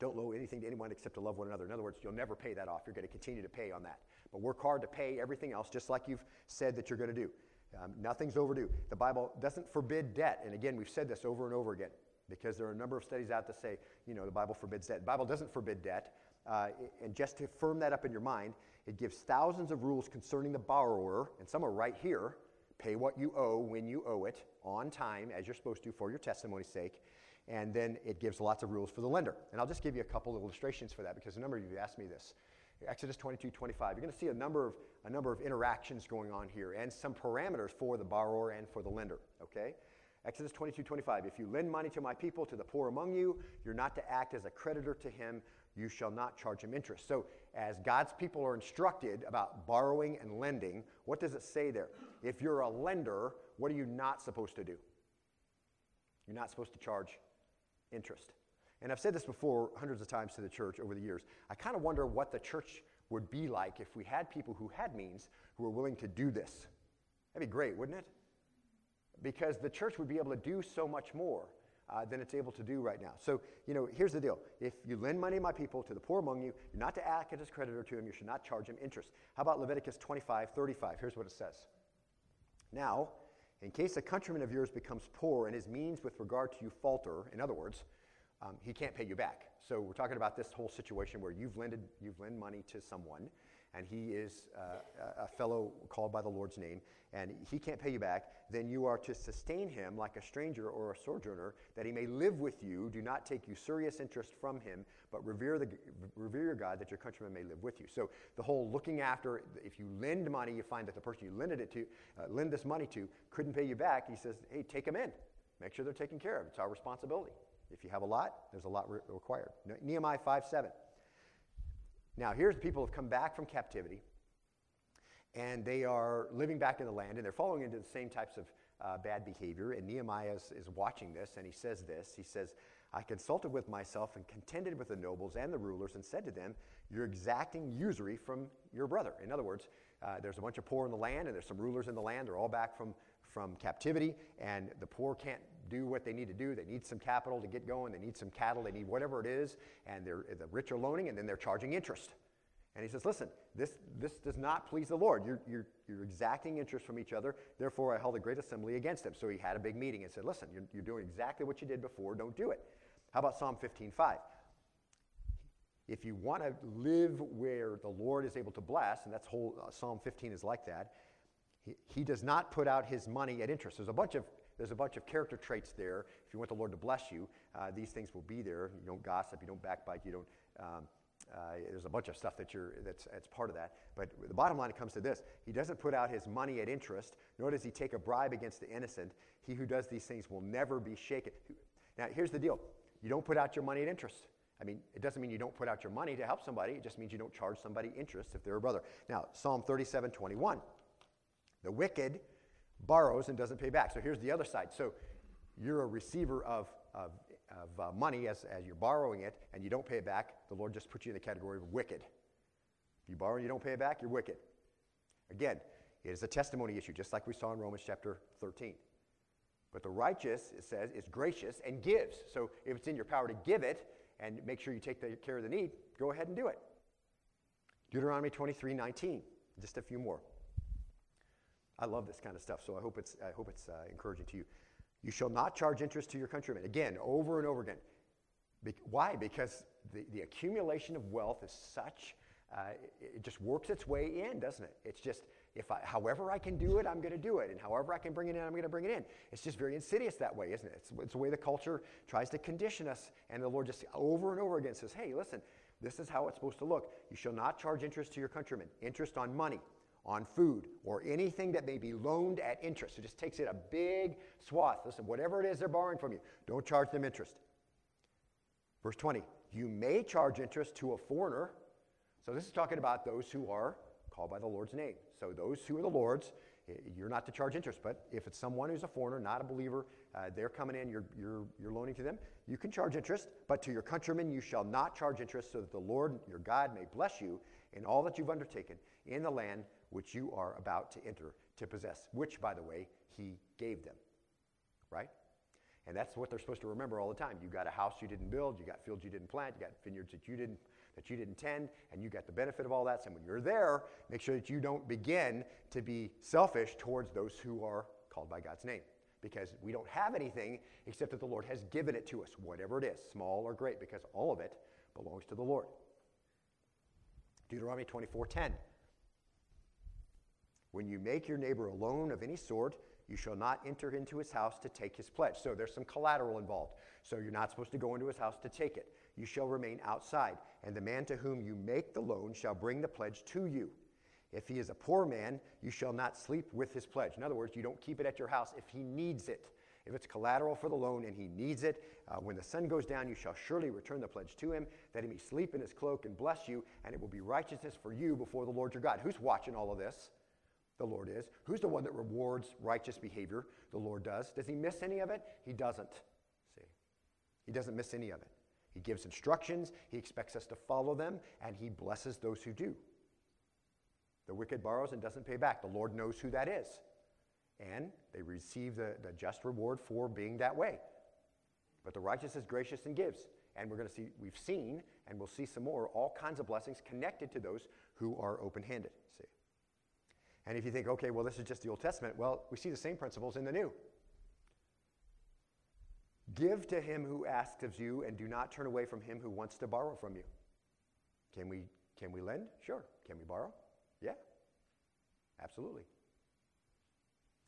S1: don't owe anything to anyone except to love one another. In other words, you'll never pay that off. You're going to continue to pay on that. But work hard to pay everything else, just like you've said that you're going to do. Um, nothing's overdue. The Bible doesn't forbid debt. And again, we've said this over and over again because there are a number of studies out to say, you know, the Bible forbids debt. The Bible doesn't forbid debt. Uh, and just to firm that up in your mind, it gives thousands of rules concerning the borrower, and some are right here. Pay what you owe when you owe it on time, as you're supposed to for your testimony's sake. And then it gives lots of rules for the lender. And I'll just give you a couple of illustrations for that because a number of you have asked me this. Exodus 22, 25. You're going to see a number of a number of interactions going on here and some parameters for the borrower and for the lender. Okay? Exodus 22, 25. If you lend money to my people, to the poor among you, you're not to act as a creditor to him. You shall not charge him interest. So, as God's people are instructed about borrowing and lending, what does it say there? If you're a lender, what are you not supposed to do? You're not supposed to charge interest. And I've said this before hundreds of times to the church over the years. I kind of wonder what the church would be like if we had people who had means who were willing to do this. That'd be great, wouldn't it? Because the church would be able to do so much more uh, than it's able to do right now. So, you know, here's the deal. If you lend money to my people, to the poor among you, you're not to act as creditor to him. You should not charge him interest. How about Leviticus 25, 35? Here's what it says. Now, in case a countryman of yours becomes poor and his means with regard to you falter, in other words, um, he can't pay you back. So we're talking about this whole situation where you've lended, you've lent money to someone, and he is uh, a fellow called by the Lord's name, and he can't pay you back. Then you are to sustain him like a stranger or a sojourner, that he may live with you. Do not take usurious interest from him, but revere the revere your God, that your countrymen may live with you. So the whole looking after, if you lend money, you find that the person you lended it to, uh, lend this money to, couldn't pay you back. He says, hey, take them in. Make sure they're taken care of. It's our responsibility. If you have a lot, there's a lot re- required. Nehemiah 5 7. Now, here's people who have come back from captivity, and they are living back in the land, and they're falling into the same types of uh, bad behavior. And Nehemiah is, is watching this, and he says this He says, I consulted with myself and contended with the nobles and the rulers and said to them, You're exacting usury from your brother. In other words, uh, there's a bunch of poor in the land, and there's some rulers in the land. They're all back from, from captivity, and the poor can't do what they need to do. They need some capital to get going. They need some cattle. They need whatever it is. And they're, the rich are loaning, and then they're charging interest. And he says, Listen, this, this does not please the Lord. You're, you're, you're exacting interest from each other. Therefore, I held a great assembly against him. So he had a big meeting and said, Listen, you're, you're doing exactly what you did before. Don't do it. How about Psalm 15:5? If you want to live where the Lord is able to bless, and that's whole uh, Psalm 15 is like that, he, he does not put out his money at interest. There's a bunch of there's a bunch of character traits there. If you want the Lord to bless you, uh, these things will be there. You don't gossip, you don't backbite, you don't. Um, uh, there's a bunch of stuff that you're, that's, that's part of that. But the bottom line comes to this He doesn't put out his money at interest, nor does he take a bribe against the innocent. He who does these things will never be shaken. Now, here's the deal you don't put out your money at interest. I mean, it doesn't mean you don't put out your money to help somebody. It just means you don't charge somebody interest if they're a brother. Now, Psalm 37 21. The wicked borrows and doesn't pay back. So here's the other side. So you're a receiver of, of, of uh, money as, as you're borrowing it and you don't pay it back. The Lord just puts you in the category of wicked. If you borrow and you don't pay it back, you're wicked. Again, it is a testimony issue, just like we saw in Romans chapter 13. But the righteous, it says, is gracious and gives. So if it's in your power to give it and make sure you take the, care of the need, go ahead and do it. Deuteronomy 23 19. Just a few more. I love this kind of stuff, so I hope it's, I hope it's uh, encouraging to you. You shall not charge interest to your countrymen. Again, over and over again. Be- why? Because the, the accumulation of wealth is such, uh, it, it just works its way in, doesn't it? It's just, if I, however I can do it, I'm going to do it. And however I can bring it in, I'm going to bring it in. It's just very insidious that way, isn't it? It's, it's the way the culture tries to condition us. And the Lord just over and over again says, hey, listen, this is how it's supposed to look. You shall not charge interest to your countrymen, interest on money on food or anything that may be loaned at interest. It just takes it a big swath. Listen, whatever it is they're borrowing from you, don't charge them interest. Verse 20, you may charge interest to a foreigner. So this is talking about those who are called by the Lord's name. So those who are the Lord's, you're not to charge interest. But if it's someone who's a foreigner, not a believer, uh, they're coming in, you're, you're, you're loaning to them, you can charge interest. But to your countrymen, you shall not charge interest, so that the Lord your God may bless you in all that you've undertaken in the land which you are about to enter to possess, which, by the way, he gave them. Right? And that's what they're supposed to remember all the time. You got a house you didn't build, you got fields you didn't plant, you got vineyards that you didn't that you didn't tend, and you got the benefit of all that. So when you're there, make sure that you don't begin to be selfish towards those who are called by God's name. Because we don't have anything except that the Lord has given it to us, whatever it is, small or great, because all of it belongs to the Lord. Deuteronomy 24:10. When you make your neighbor a loan of any sort, you shall not enter into his house to take his pledge. So there's some collateral involved. So you're not supposed to go into his house to take it. You shall remain outside, and the man to whom you make the loan shall bring the pledge to you. If he is a poor man, you shall not sleep with his pledge. In other words, you don't keep it at your house if he needs it. If it's collateral for the loan and he needs it, uh, when the sun goes down, you shall surely return the pledge to him, that he may sleep in his cloak and bless you, and it will be righteousness for you before the Lord your God. Who's watching all of this? The Lord is. Who's the one that rewards righteous behavior? The Lord does. Does he miss any of it? He doesn't. See? He doesn't miss any of it. He gives instructions, he expects us to follow them, and he blesses those who do. The wicked borrows and doesn't pay back. The Lord knows who that is. And they receive the, the just reward for being that way. But the righteous is gracious and gives. And we're going to see, we've seen, and we'll see some more, all kinds of blessings connected to those who are open handed. See? And if you think, okay, well, this is just the Old Testament, well, we see the same principles in the New. Give to him who asks of you, and do not turn away from him who wants to borrow from you. Can we, can we lend? Sure. Can we borrow? Yeah. Absolutely.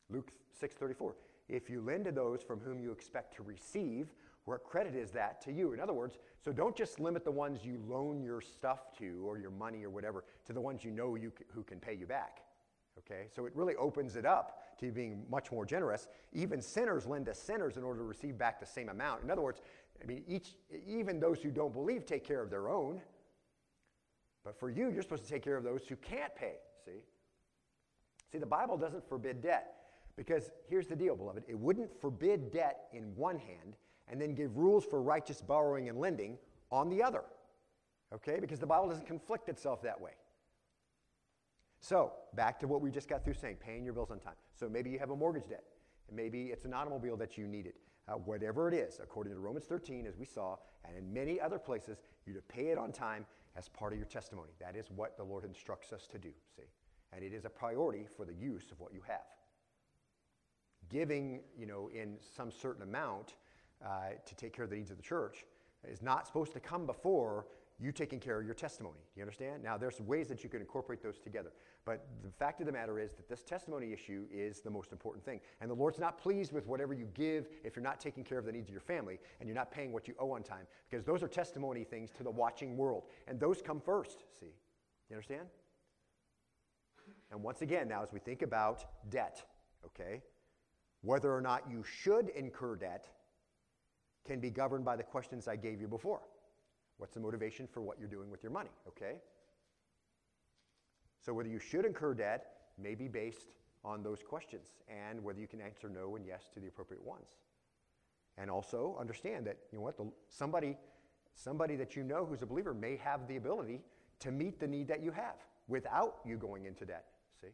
S1: Luke 6:34. If you lend to those from whom you expect to receive, what credit is that to you? In other words, so don't just limit the ones you loan your stuff to or your money or whatever to the ones you know you, who can pay you back. Okay, so it really opens it up to being much more generous. Even sinners lend to sinners in order to receive back the same amount. In other words, I mean, each, even those who don't believe take care of their own. But for you, you're supposed to take care of those who can't pay. See? See, the Bible doesn't forbid debt. Because here's the deal, beloved it wouldn't forbid debt in one hand and then give rules for righteous borrowing and lending on the other. Okay? Because the Bible doesn't conflict itself that way. So, back to what we just got through saying, paying your bills on time. So maybe you have a mortgage debt, and maybe it's an automobile that you needed. Uh, whatever it is, according to Romans 13, as we saw, and in many other places, you're to pay it on time as part of your testimony. That is what the Lord instructs us to do, see? And it is a priority for the use of what you have. Giving, you know, in some certain amount uh, to take care of the needs of the church is not supposed to come before you taking care of your testimony. Do you understand? Now, there's ways that you can incorporate those together. But the fact of the matter is that this testimony issue is the most important thing. And the Lord's not pleased with whatever you give if you're not taking care of the needs of your family and you're not paying what you owe on time, because those are testimony things to the watching world. And those come first, see? You understand? And once again, now as we think about debt, okay, whether or not you should incur debt can be governed by the questions I gave you before. What's the motivation for what you're doing with your money, okay? So whether you should incur debt may be based on those questions and whether you can answer no and yes to the appropriate ones. And also understand that, you know what, the, somebody, somebody that you know who's a believer may have the ability to meet the need that you have without you going into debt, see?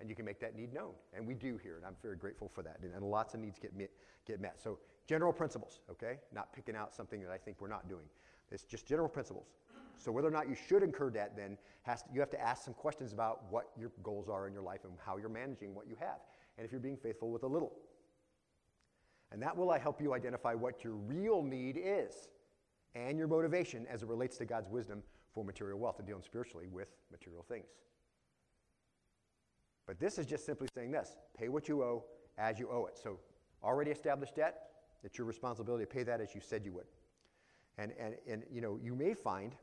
S1: And you can make that need known. And we do here, and I'm very grateful for that. And, and lots of needs get met, get met. So general principles, okay? Not picking out something that I think we're not doing. It's just general principles. So whether or not you should incur debt then has to, you have to ask some questions about what your goals are in your life and how you're managing what you have. And if you're being faithful with a little. And that will help you identify what your real need is and your motivation as it relates to God's wisdom for material wealth and dealing spiritually with material things. But this is just simply saying this pay what you owe as you owe it. So, already established debt, it's your responsibility to pay that as you said you would. And, and, and you know, you may find,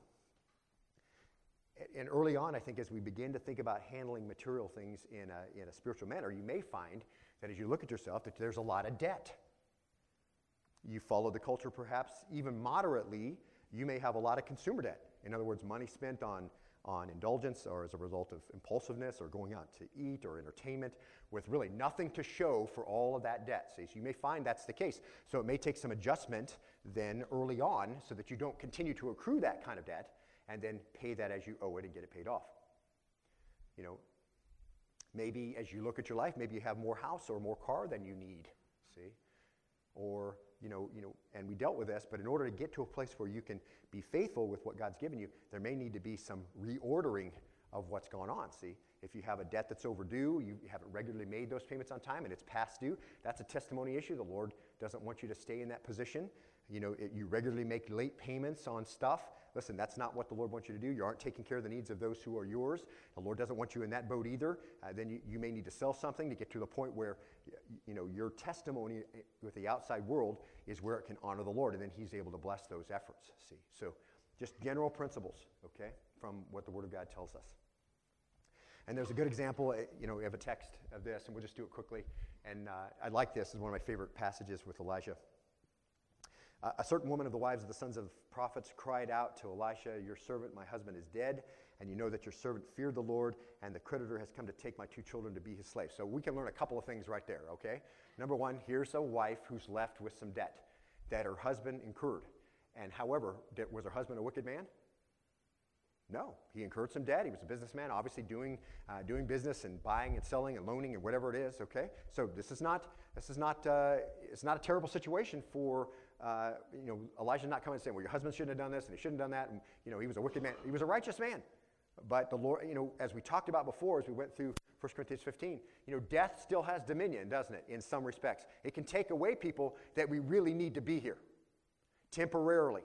S1: and early on, I think as we begin to think about handling material things in a, in a spiritual manner, you may find that as you look at yourself, that there's a lot of debt. You follow the culture perhaps even moderately, you may have a lot of consumer debt. In other words, money spent on, on indulgence or as a result of impulsiveness or going out to eat or entertainment with really nothing to show for all of that debt. So you may find that's the case. So it may take some adjustment then early on so that you don't continue to accrue that kind of debt and then pay that as you owe it and get it paid off. You know, maybe as you look at your life, maybe you have more house or more car than you need. See? Or you know, you know, and we dealt with this, but in order to get to a place where you can be faithful with what God's given you, there may need to be some reordering of what's going on. See, if you have a debt that's overdue, you haven't regularly made those payments on time, and it's past due, that's a testimony issue. The Lord doesn't want you to stay in that position. You know, it, you regularly make late payments on stuff. Listen, that's not what the Lord wants you to do. You aren't taking care of the needs of those who are yours. The Lord doesn't want you in that boat either. Uh, then you, you may need to sell something to get to the point where you know, your testimony eh, with the outside world is where it can honor the Lord, and then He's able to bless those efforts. See, so just general principles, okay, from what the Word of God tells us. And there's a good example, eh, you know, we have a text of this, and we'll just do it quickly. And uh, I like this; it's one of my favorite passages with Elijah a certain woman of the wives of the sons of prophets cried out to Elisha, Your servant, my husband, is dead, and you know that your servant feared the Lord, and the creditor has come to take my two children to be his slaves. So we can learn a couple of things right there, okay? Number one, here's a wife who's left with some debt that her husband incurred. And however, was her husband a wicked man? No, he incurred some debt. He was a businessman, obviously doing, uh, doing business and buying and selling and loaning and whatever it is. Okay, so this is not this is not uh, it's not a terrible situation for uh, you know, Elijah not coming and saying, well, your husband shouldn't have done this and he shouldn't have done that. And, you know, he was a wicked man. He was a righteous man. But the Lord, you know, as we talked about before, as we went through 1 Corinthians 15, you know, death still has dominion, doesn't it, in some respects? It can take away people that we really need to be here temporarily.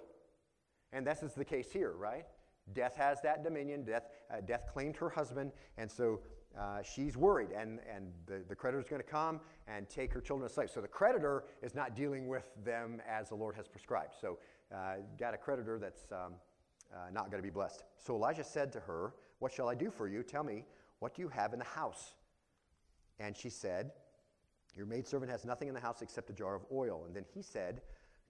S1: And this is the case here, right? Death has that dominion. Death, uh, death claimed her husband, and so uh, she's worried, and, and the, the creditor is going to come and take her children as slaves. So the creditor is not dealing with them as the Lord has prescribed. So, uh, got a creditor that's um, uh, not going to be blessed. So Elijah said to her, What shall I do for you? Tell me, what do you have in the house? And she said, Your maidservant has nothing in the house except a jar of oil. And then he said,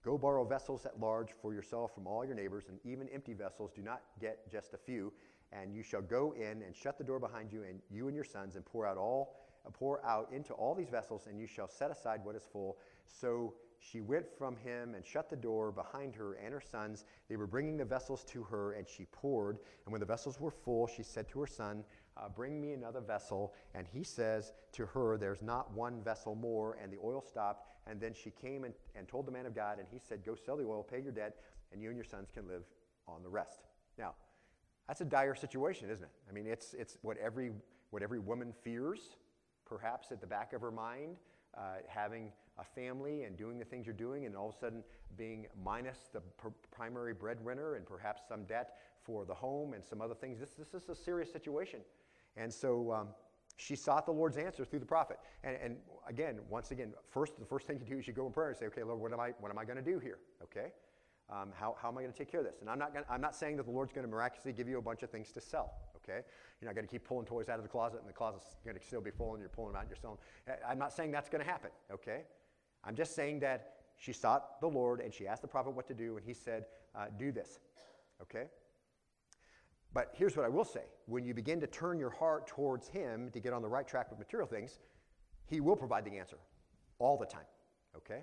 S1: Go borrow vessels at large for yourself from all your neighbors, and even empty vessels. Do not get just a few and you shall go in and shut the door behind you and you and your sons and pour out all pour out into all these vessels and you shall set aside what is full. So she went from him and shut the door behind her and her sons. They were bringing the vessels to her and she poured. And when the vessels were full she said to her son uh, bring me another vessel. And he says to her there's not one vessel more. And the oil stopped. And then she came and, and told the man of god and he said go sell the oil pay your debt and you and your sons can live on the rest. Now that's a dire situation, isn't it? I mean, it's, it's what, every, what every woman fears, perhaps at the back of her mind, uh, having a family and doing the things you're doing, and all of a sudden being minus the pr- primary breadwinner and perhaps some debt for the home and some other things. This, this is a serious situation. And so um, she sought the Lord's answer through the prophet. And, and, again, once again, first, the first thing you do is you go in prayer and say, okay, Lord, what am I, what am I going to do here? Okay? Um, how, how am I going to take care of this? And I'm not, gonna, I'm not saying that the Lord's going to miraculously give you a bunch of things to sell, okay? You're not going to keep pulling toys out of the closet and the closet's going to still be full and you're pulling them out and you're selling. I'm not saying that's going to happen, okay? I'm just saying that she sought the Lord and she asked the prophet what to do and he said, uh, do this, Okay? But here's what I will say when you begin to turn your heart towards Him to get on the right track with material things, He will provide the answer all the time. Okay?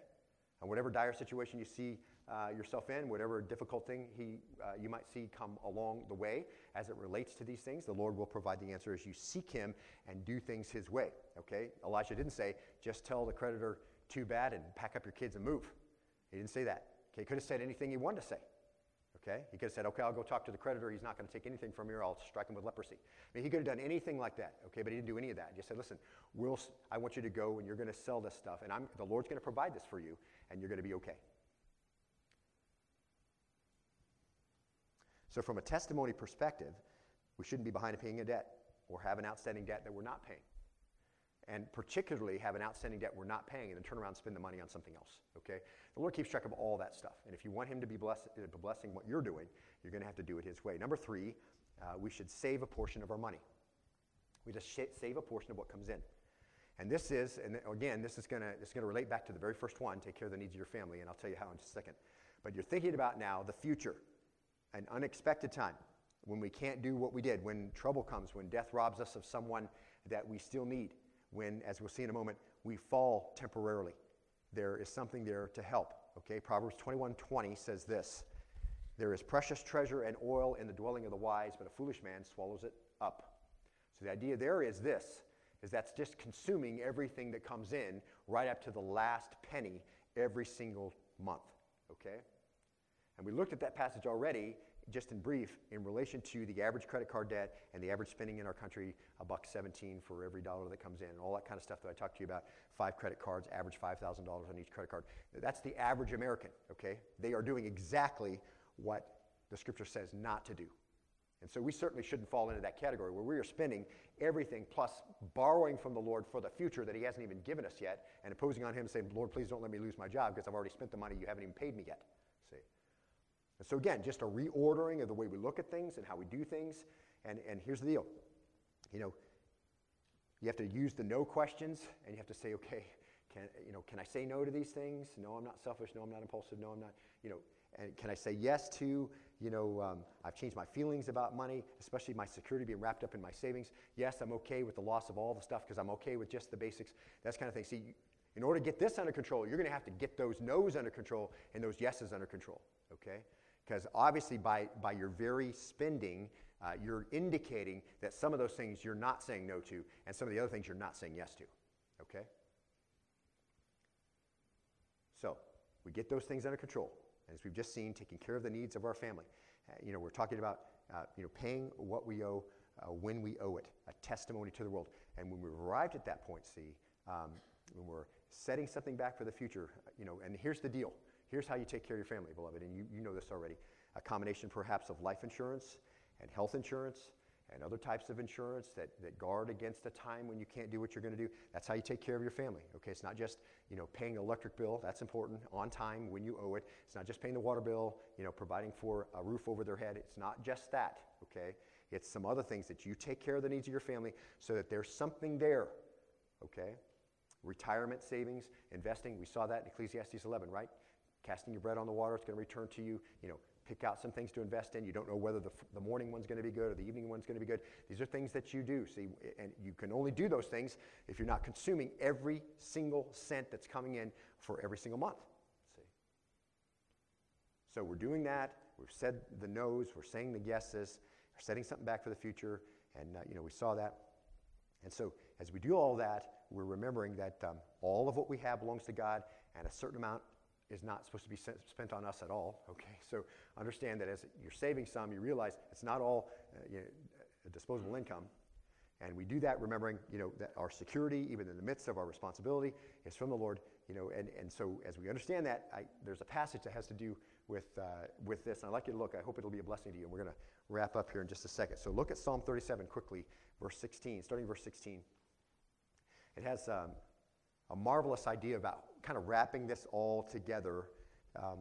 S1: And whatever dire situation you see uh, yourself in, whatever difficult thing he, uh, you might see come along the way as it relates to these things, the Lord will provide the answer as you seek Him and do things His way. Okay? Elijah didn't say, just tell the creditor, too bad, and pack up your kids and move. He didn't say that. Okay? He could have said anything he wanted to say. Okay? He could have said, okay, I'll go talk to the creditor. He's not going to take anything from or I'll strike him with leprosy. I mean, he could have done anything like that. Okay? But he didn't do any of that. He just said, listen, we'll, I want you to go and you're going to sell this stuff, and I'm, the Lord's going to provide this for you, and you're going to be okay. So, from a testimony perspective, we shouldn't be behind in paying a debt or have an outstanding debt that we're not paying. And particularly have an outstanding debt we're not paying and then turn around and spend the money on something else. Okay? The Lord keeps track of all that stuff. And if you want Him to be uh, blessing what you're doing, you're going to have to do it His way. Number three, uh, we should save a portion of our money. We just sh- save a portion of what comes in. And this is, and again, this is going to relate back to the very first one take care of the needs of your family, and I'll tell you how in just a second. But you're thinking about now the future an unexpected time when we can't do what we did, when trouble comes, when death robs us of someone that we still need, when, as we'll see in a moment, we fall temporarily. There is something there to help. Okay, Proverbs 21:20 says this: "There is precious treasure and oil in the dwelling of the wise, but a foolish man swallows it up." So the idea there is this: is that's just consuming everything that comes in right up to the last penny every single month. Okay? And we looked at that passage already, just in brief, in relation to the average credit card debt and the average spending in our country, a buck 17 for every dollar that comes in, and all that kind of stuff that I talked to you about. Five credit cards, average $5,000 on each credit card. That's the average American, okay? They are doing exactly what the scripture says not to do. And so we certainly shouldn't fall into that category where we are spending everything plus borrowing from the Lord for the future that He hasn't even given us yet and imposing on Him saying, Lord, please don't let me lose my job because I've already spent the money you haven't even paid me yet. And so, again, just a reordering of the way we look at things and how we do things. And, and here's the deal you know, you have to use the no questions and you have to say, okay, can, you know, can I say no to these things? No, I'm not selfish. No, I'm not impulsive. No, I'm not, you know, and can I say yes to, you know, um, I've changed my feelings about money, especially my security being wrapped up in my savings. Yes, I'm okay with the loss of all the stuff because I'm okay with just the basics. That's kind of thing. See, in order to get this under control, you're going to have to get those no's under control and those yeses under control, okay? Because obviously, by, by your very spending, uh, you're indicating that some of those things you're not saying no to, and some of the other things you're not saying yes to. Okay? So, we get those things under control. As we've just seen, taking care of the needs of our family. Uh, you know, we're talking about uh, you know, paying what we owe uh, when we owe it, a testimony to the world. And when we've arrived at that point, see, um, when we're setting something back for the future, you know, and here's the deal Here's how you take care of your family, beloved, and you, you know this already. A combination perhaps of life insurance and health insurance and other types of insurance that, that guard against a time when you can't do what you're going to do. That's how you take care of your family. Okay, it's not just you know paying electric bill. That's important on time when you owe it. It's not just paying the water bill. You know, providing for a roof over their head. It's not just that. Okay, it's some other things that you take care of the needs of your family so that there's something there. Okay, retirement savings, investing. We saw that in Ecclesiastes 11, right? Casting your bread on the water, it's going to return to you. You know, pick out some things to invest in. You don't know whether the, the morning one's going to be good or the evening one's going to be good. These are things that you do. See, and you can only do those things if you're not consuming every single cent that's coming in for every single month. See. So we're doing that. We've said the no's. We're saying the yeses. We're setting something back for the future. And, uh, you know, we saw that. And so as we do all that, we're remembering that um, all of what we have belongs to God, and a certain amount is not supposed to be spent on us at all. Okay, so understand that as you're saving some, you realize it's not all uh, you know, disposable income. And we do that remembering, you know, that our security, even in the midst of our responsibility, is from the Lord. You know, and, and so as we understand that, I, there's a passage that has to do with, uh, with this. And I'd like you to look. I hope it'll be a blessing to you. And we're going to wrap up here in just a second. So look at Psalm 37 quickly, verse 16, starting verse 16. It has um, a marvelous idea about kind of wrapping this all together um,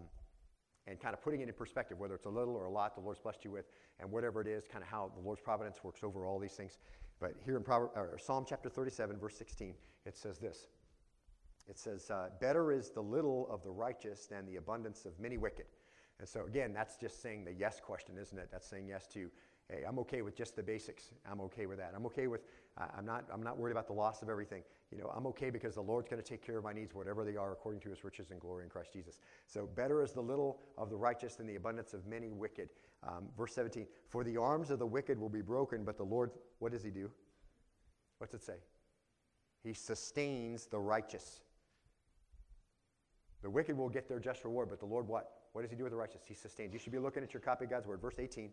S1: and kind of putting it in perspective, whether it's a little or a lot the Lord's blessed you with, and whatever it is, kind of how the Lord's providence works over all these things. But here in Proverbs, Psalm chapter 37, verse 16, it says this. It says, uh, Better is the little of the righteous than the abundance of many wicked. And so, again, that's just saying the yes question, isn't it? That's saying yes to, hey, I'm okay with just the basics. I'm okay with that. I'm okay with, uh, I'm, not, I'm not worried about the loss of everything. You know, I'm okay because the Lord's going to take care of my needs, whatever they are, according to his riches and glory in Christ Jesus. So, better is the little of the righteous than the abundance of many wicked. Um, verse 17, for the arms of the wicked will be broken, but the Lord, what does he do? What's it say? He sustains the righteous. The wicked will get their just reward, but the Lord what? What does he do with the righteous? He sustains. You should be looking at your copy of God's word. Verse 18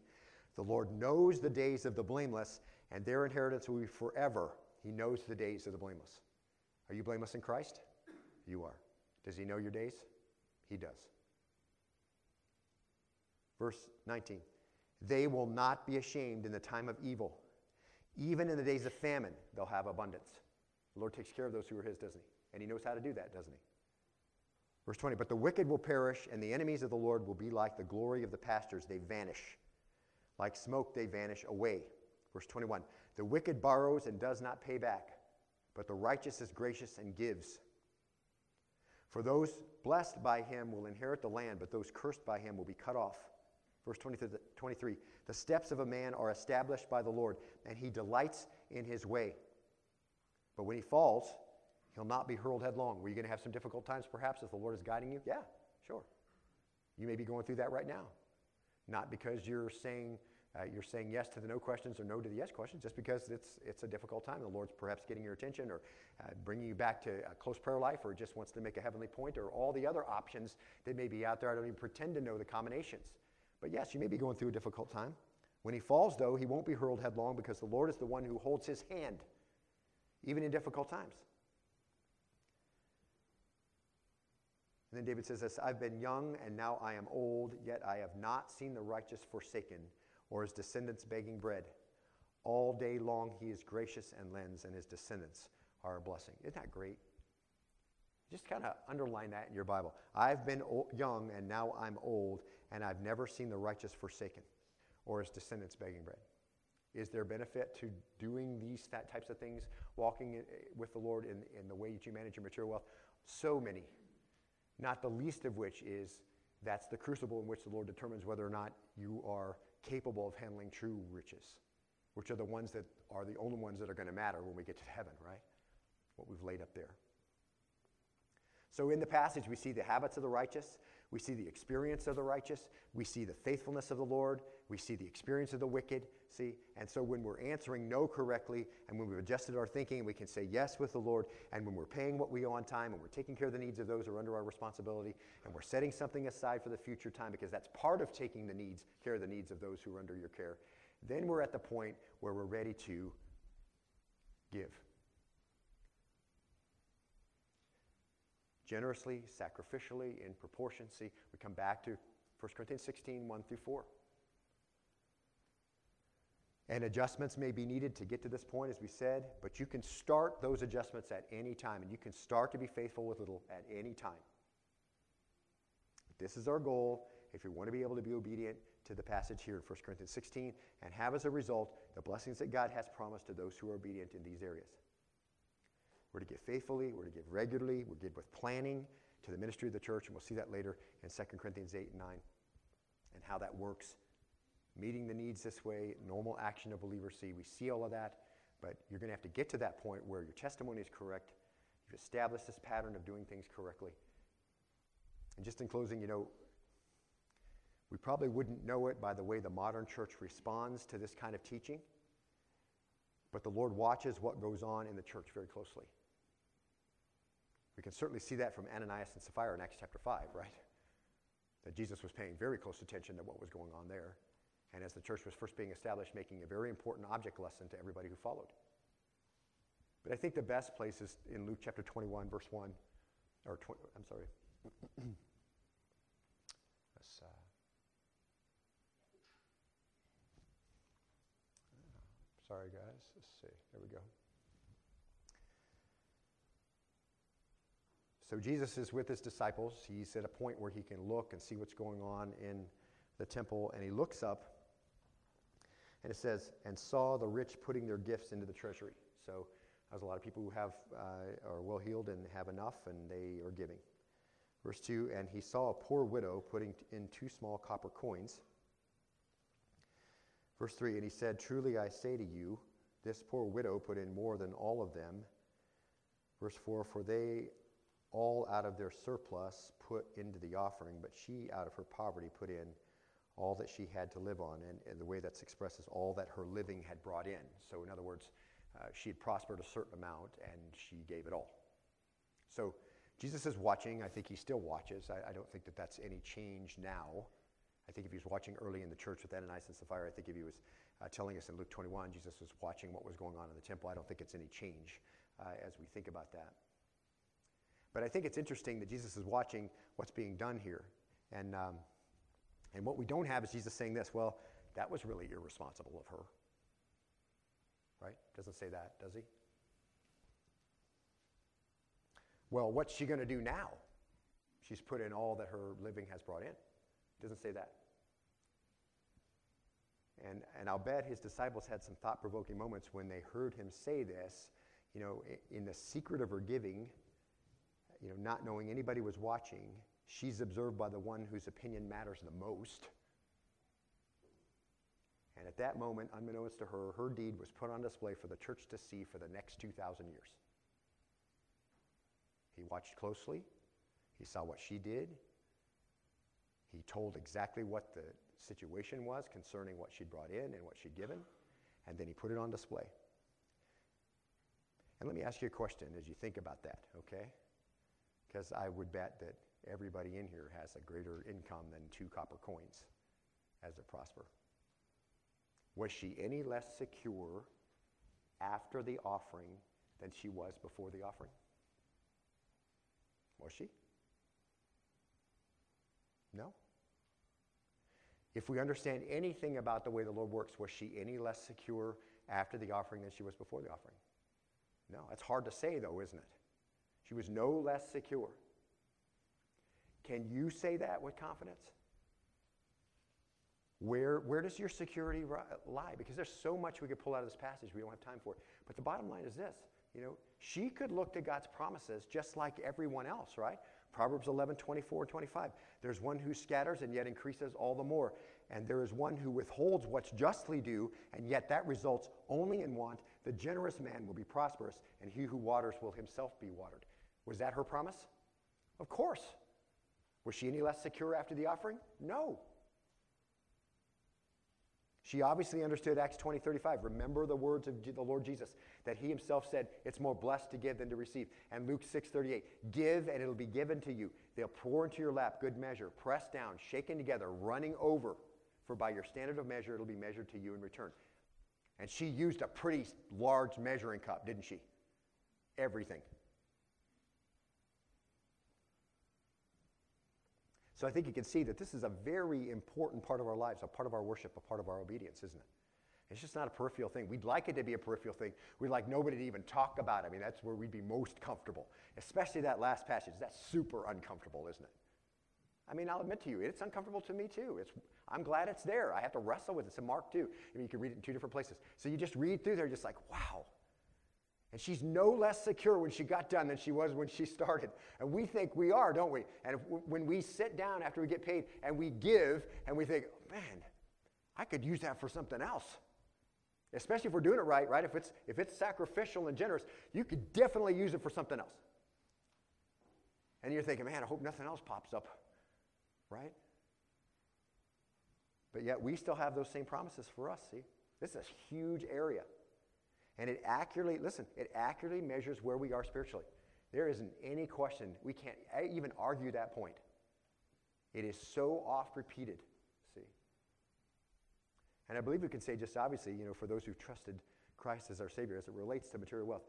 S1: The Lord knows the days of the blameless, and their inheritance will be forever. He knows the days of the blameless. Are you blameless in Christ? You are. Does he know your days? He does. Verse 19 They will not be ashamed in the time of evil. Even in the days of famine, they'll have abundance. The Lord takes care of those who are his, doesn't he? And he knows how to do that, doesn't he? Verse 20, but the wicked will perish, and the enemies of the Lord will be like the glory of the pastures. They vanish. Like smoke, they vanish away. Verse 21, the wicked borrows and does not pay back, but the righteous is gracious and gives. For those blessed by him will inherit the land, but those cursed by him will be cut off. Verse 23, the steps of a man are established by the Lord, and he delights in his way. But when he falls, He'll not be hurled headlong. Were you going to have some difficult times perhaps if the Lord is guiding you? Yeah, sure. You may be going through that right now. Not because you're saying, uh, you're saying yes to the no questions or no to the yes questions, just because it's, it's a difficult time. The Lord's perhaps getting your attention or uh, bringing you back to a close prayer life or just wants to make a heavenly point or all the other options that may be out there. I don't even pretend to know the combinations. But yes, you may be going through a difficult time. When he falls, though, he won't be hurled headlong because the Lord is the one who holds his hand, even in difficult times. And then David says this I've been young and now I am old, yet I have not seen the righteous forsaken or his descendants begging bread. All day long he is gracious and lends, and his descendants are a blessing. Isn't that great? Just kind of underline that in your Bible. I've been young and now I'm old, and I've never seen the righteous forsaken or his descendants begging bread. Is there benefit to doing these that types of things, walking eh, with the Lord in, in the way that you manage your material wealth? So many not the least of which is that's the crucible in which the Lord determines whether or not you are capable of handling true riches, which are the ones that are the only ones that are going to matter when we get to heaven, right? What we've laid up there. So in the passage, we see the habits of the righteous, we see the experience of the righteous, we see the faithfulness of the Lord, we see the experience of the wicked, see? And so when we're answering no correctly, and when we've adjusted our thinking, we can say yes with the Lord, and when we're paying what we owe on time, and we're taking care of the needs of those who are under our responsibility, and we're setting something aside for the future time, because that's part of taking the needs, care of the needs of those who are under your care, then we're at the point where we're ready to give. Generously, sacrificially, in proportion. See, we come back to 1 Corinthians 16, 1 through 4. And adjustments may be needed to get to this point, as we said, but you can start those adjustments at any time, and you can start to be faithful with little at any time. This is our goal if you want to be able to be obedient to the passage here in 1 Corinthians 16 and have as a result the blessings that God has promised to those who are obedient in these areas. We're to give faithfully, we're to give regularly, we're to give with planning to the ministry of the church, and we'll see that later in 2 Corinthians 8 and 9 and how that works meeting the needs this way, normal action of believers see. We see all of that, but you're going to have to get to that point where your testimony is correct. You've established this pattern of doing things correctly. And just in closing, you know, we probably wouldn't know it by the way the modern church responds to this kind of teaching, but the Lord watches what goes on in the church very closely. We can certainly see that from Ananias and Sapphira in Acts chapter 5, right? That Jesus was paying very close attention to what was going on there and as the church was first being established, making a very important object lesson to everybody who followed. But I think the best place is in Luke chapter 21, verse 1, or 20, I'm sorry. [CLEARS THROAT] Uh, sorry, guys. Let's see. There we go. So Jesus is with his disciples. He's at a point where he can look and see what's going on in the temple, and he looks up and it says, and saw the rich putting their gifts into the treasury. So there's a lot of people who have uh, are well heeled and have enough, and they are giving. Verse 2 And he saw a poor widow putting in two small copper coins. Verse 3 And he said, Truly I say to you, this poor widow put in more than all of them. Verse 4 For they all out of their surplus put into the offering, but she out of her poverty put in all that she had to live on. And, and the way that's expressed is all that her living had brought in. So, in other words, uh, she had prospered a certain amount and she gave it all. So, Jesus is watching. I think he still watches. I, I don't think that that's any change now. I think if he was watching early in the church with Ananias and Sapphira, I think if he was uh, telling us in Luke 21, Jesus was watching what was going on in the temple. I don't think it's any change uh, as we think about that. But I think it's interesting that Jesus is watching what's being done here. And, um, and what we don't have is Jesus saying this well, that was really irresponsible of her. Right? Doesn't say that, does he? Well, what's she going to do now? She's put in all that her living has brought in. Doesn't say that. And, and I'll bet his disciples had some thought provoking moments when they heard him say this, you know, in the secret of her giving, you know, not knowing anybody was watching, she's observed by the one whose opinion matters the most. And at that moment, unbeknownst to her, her deed was put on display for the church to see for the next 2,000 years. He watched closely, he saw what she did, he told exactly what the situation was concerning what she'd brought in and what she'd given, and then he put it on display. And let me ask you a question as you think about that, okay? Because I would bet that everybody in here has a greater income than two copper coins as they prosper. Was she any less secure after the offering than she was before the offering? Was she? No. If we understand anything about the way the Lord works, was she any less secure after the offering than she was before the offering? No. That's hard to say, though, isn't it? She was no less secure. Can you say that with confidence? Where, where does your security lie? Because there's so much we could pull out of this passage we don't have time for. It. But the bottom line is this you know, she could look to God's promises just like everyone else, right? Proverbs 11, 24, 25. There's one who scatters and yet increases all the more. And there is one who withholds what's justly due, and yet that results only in want. The generous man will be prosperous, and he who waters will himself be watered. Was that her promise? Of course. Was she any less secure after the offering? No. She obviously understood Acts 20, 35. Remember the words of the Lord Jesus that he himself said, it's more blessed to give than to receive. And Luke 6, 38, give and it'll be given to you. They'll pour into your lap good measure, pressed down, shaken together, running over. For by your standard of measure, it'll be measured to you in return. And she used a pretty large measuring cup, didn't she? Everything. So I think you can see that this is a very important part of our lives, a part of our worship, a part of our obedience, isn't it? It's just not a peripheral thing. We'd like it to be a peripheral thing. We'd like nobody to even talk about it. I mean, that's where we'd be most comfortable, especially that last passage. That's super uncomfortable, isn't it? I mean, I'll admit to you, it's uncomfortable to me too. It's, I'm glad it's there. I have to wrestle with it. It's in Mark 2. I mean, you can read it in two different places. So you just read through there, just like, wow, and she's no less secure when she got done than she was when she [LAUGHS] started. And we think we are, don't we? And when we sit down after we get paid and we give and we think, man, I could use that for something else. Especially if we're doing it right, right? If it's, if it's sacrificial and generous, you could definitely use it for something else. And you're thinking, man, I hope nothing else pops up, right? But yet we still have those same promises for us, see? This is a huge area. And it accurately, listen, it accurately measures where we are spiritually. There isn't any question. We can't even argue that point. It is so oft repeated, see. And I believe we can say just obviously, you know, for those who've trusted Christ as our Savior as it relates to material wealth,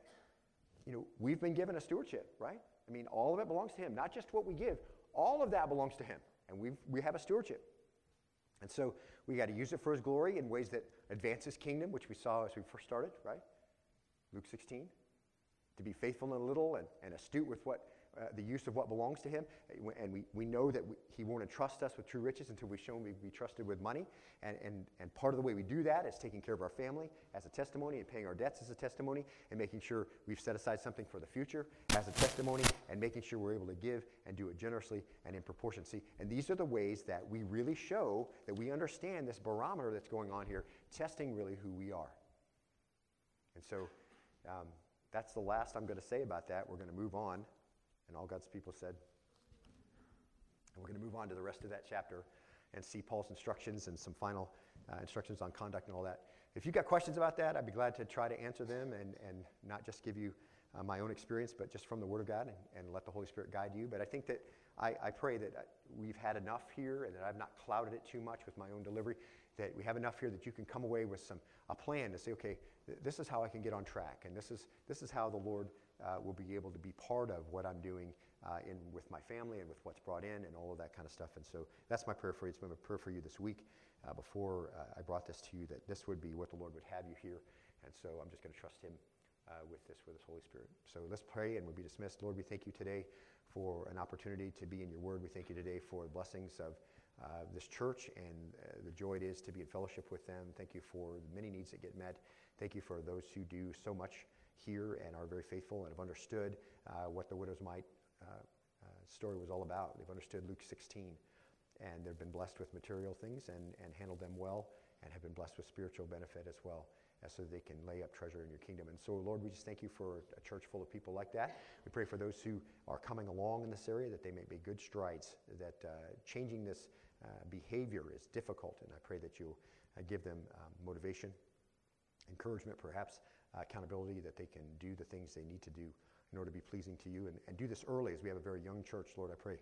S1: you know, we've been given a stewardship, right? I mean, all of it belongs to Him, not just what we give, all of that belongs to Him. And we we have a stewardship. And so we got to use it for His glory in ways that advance His kingdom, which we saw as we first started, right? Luke 16. To be faithful in a little and, and astute with what uh, the use of what belongs to Him. And we, we know that we, He won't entrust us with true riches until we've shown we be trusted with money. And, and, and part of the way we do that is taking care of our family as a testimony and paying our debts as a testimony and making sure we've set aside something for the future as a testimony and making sure we're able to give and do it generously and in proportion. See, and these are the ways that we really show that we understand this barometer that's going on here, testing really who we are. And so um, that's the last I'm going to say about that. We're going to move on. And all God's people said. And we're going to move on to the rest of that chapter and see Paul's instructions and some final uh, instructions on conduct and all that. If you've got questions about that, I'd be glad to try to answer them and, and not just give you uh, my own experience, but just from the Word of God and, and let the Holy Spirit guide you. But I think that I, I pray that uh, we've had enough here and that I've not clouded it too much with my own delivery, that we have enough hear that you can come away with some a plan to say, okay, th- this is how I can get on track, and this is, this is how the Lord uh, will be able to be part of what I'm doing uh, in, with my family and with what's brought in and all of that kind of stuff. And so that's my prayer for you. It's been my prayer for you this week uh, before uh, I brought this to you that this would be what the Lord would have you here. And so I'm just going to trust Him uh, with this, with His Holy Spirit. So let's pray and we'll be dismissed. Lord, we thank you today for an opportunity to be in your word. We thank you today for the blessings of uh, this church and uh, the joy it is to be in fellowship with them. Thank you for the many needs that get met. Thank you for those who do so much here and are very faithful and have understood uh, what the widow's mite uh, uh, story was all about. They've understood Luke 16 and they've been blessed with material things and, and handled them well and have been blessed with spiritual benefit as well so they can lay up treasure in your kingdom. And so, Lord, we just thank you for a church full of people like that. We pray for those who are coming along in this area that they may make good strides, that uh, changing this behavior is difficult. And I pray that you'll uh, give them um, motivation, encouragement, perhaps uh, accountability, that they can do the things they need to do in order to be pleasing to you. And, and do this early as we have a very young church, Lord, I pray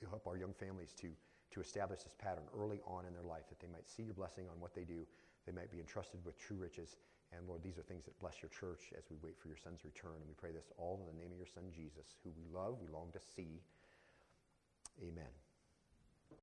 S1: you'll help our young families to, to establish this pattern early on in their life, that they might see your blessing on what they do, they might be entrusted with true riches. And Lord, these are things that bless your church as we wait for your son's return. And we pray this all in the name of your son, Jesus, who we love, we long to see. Amen.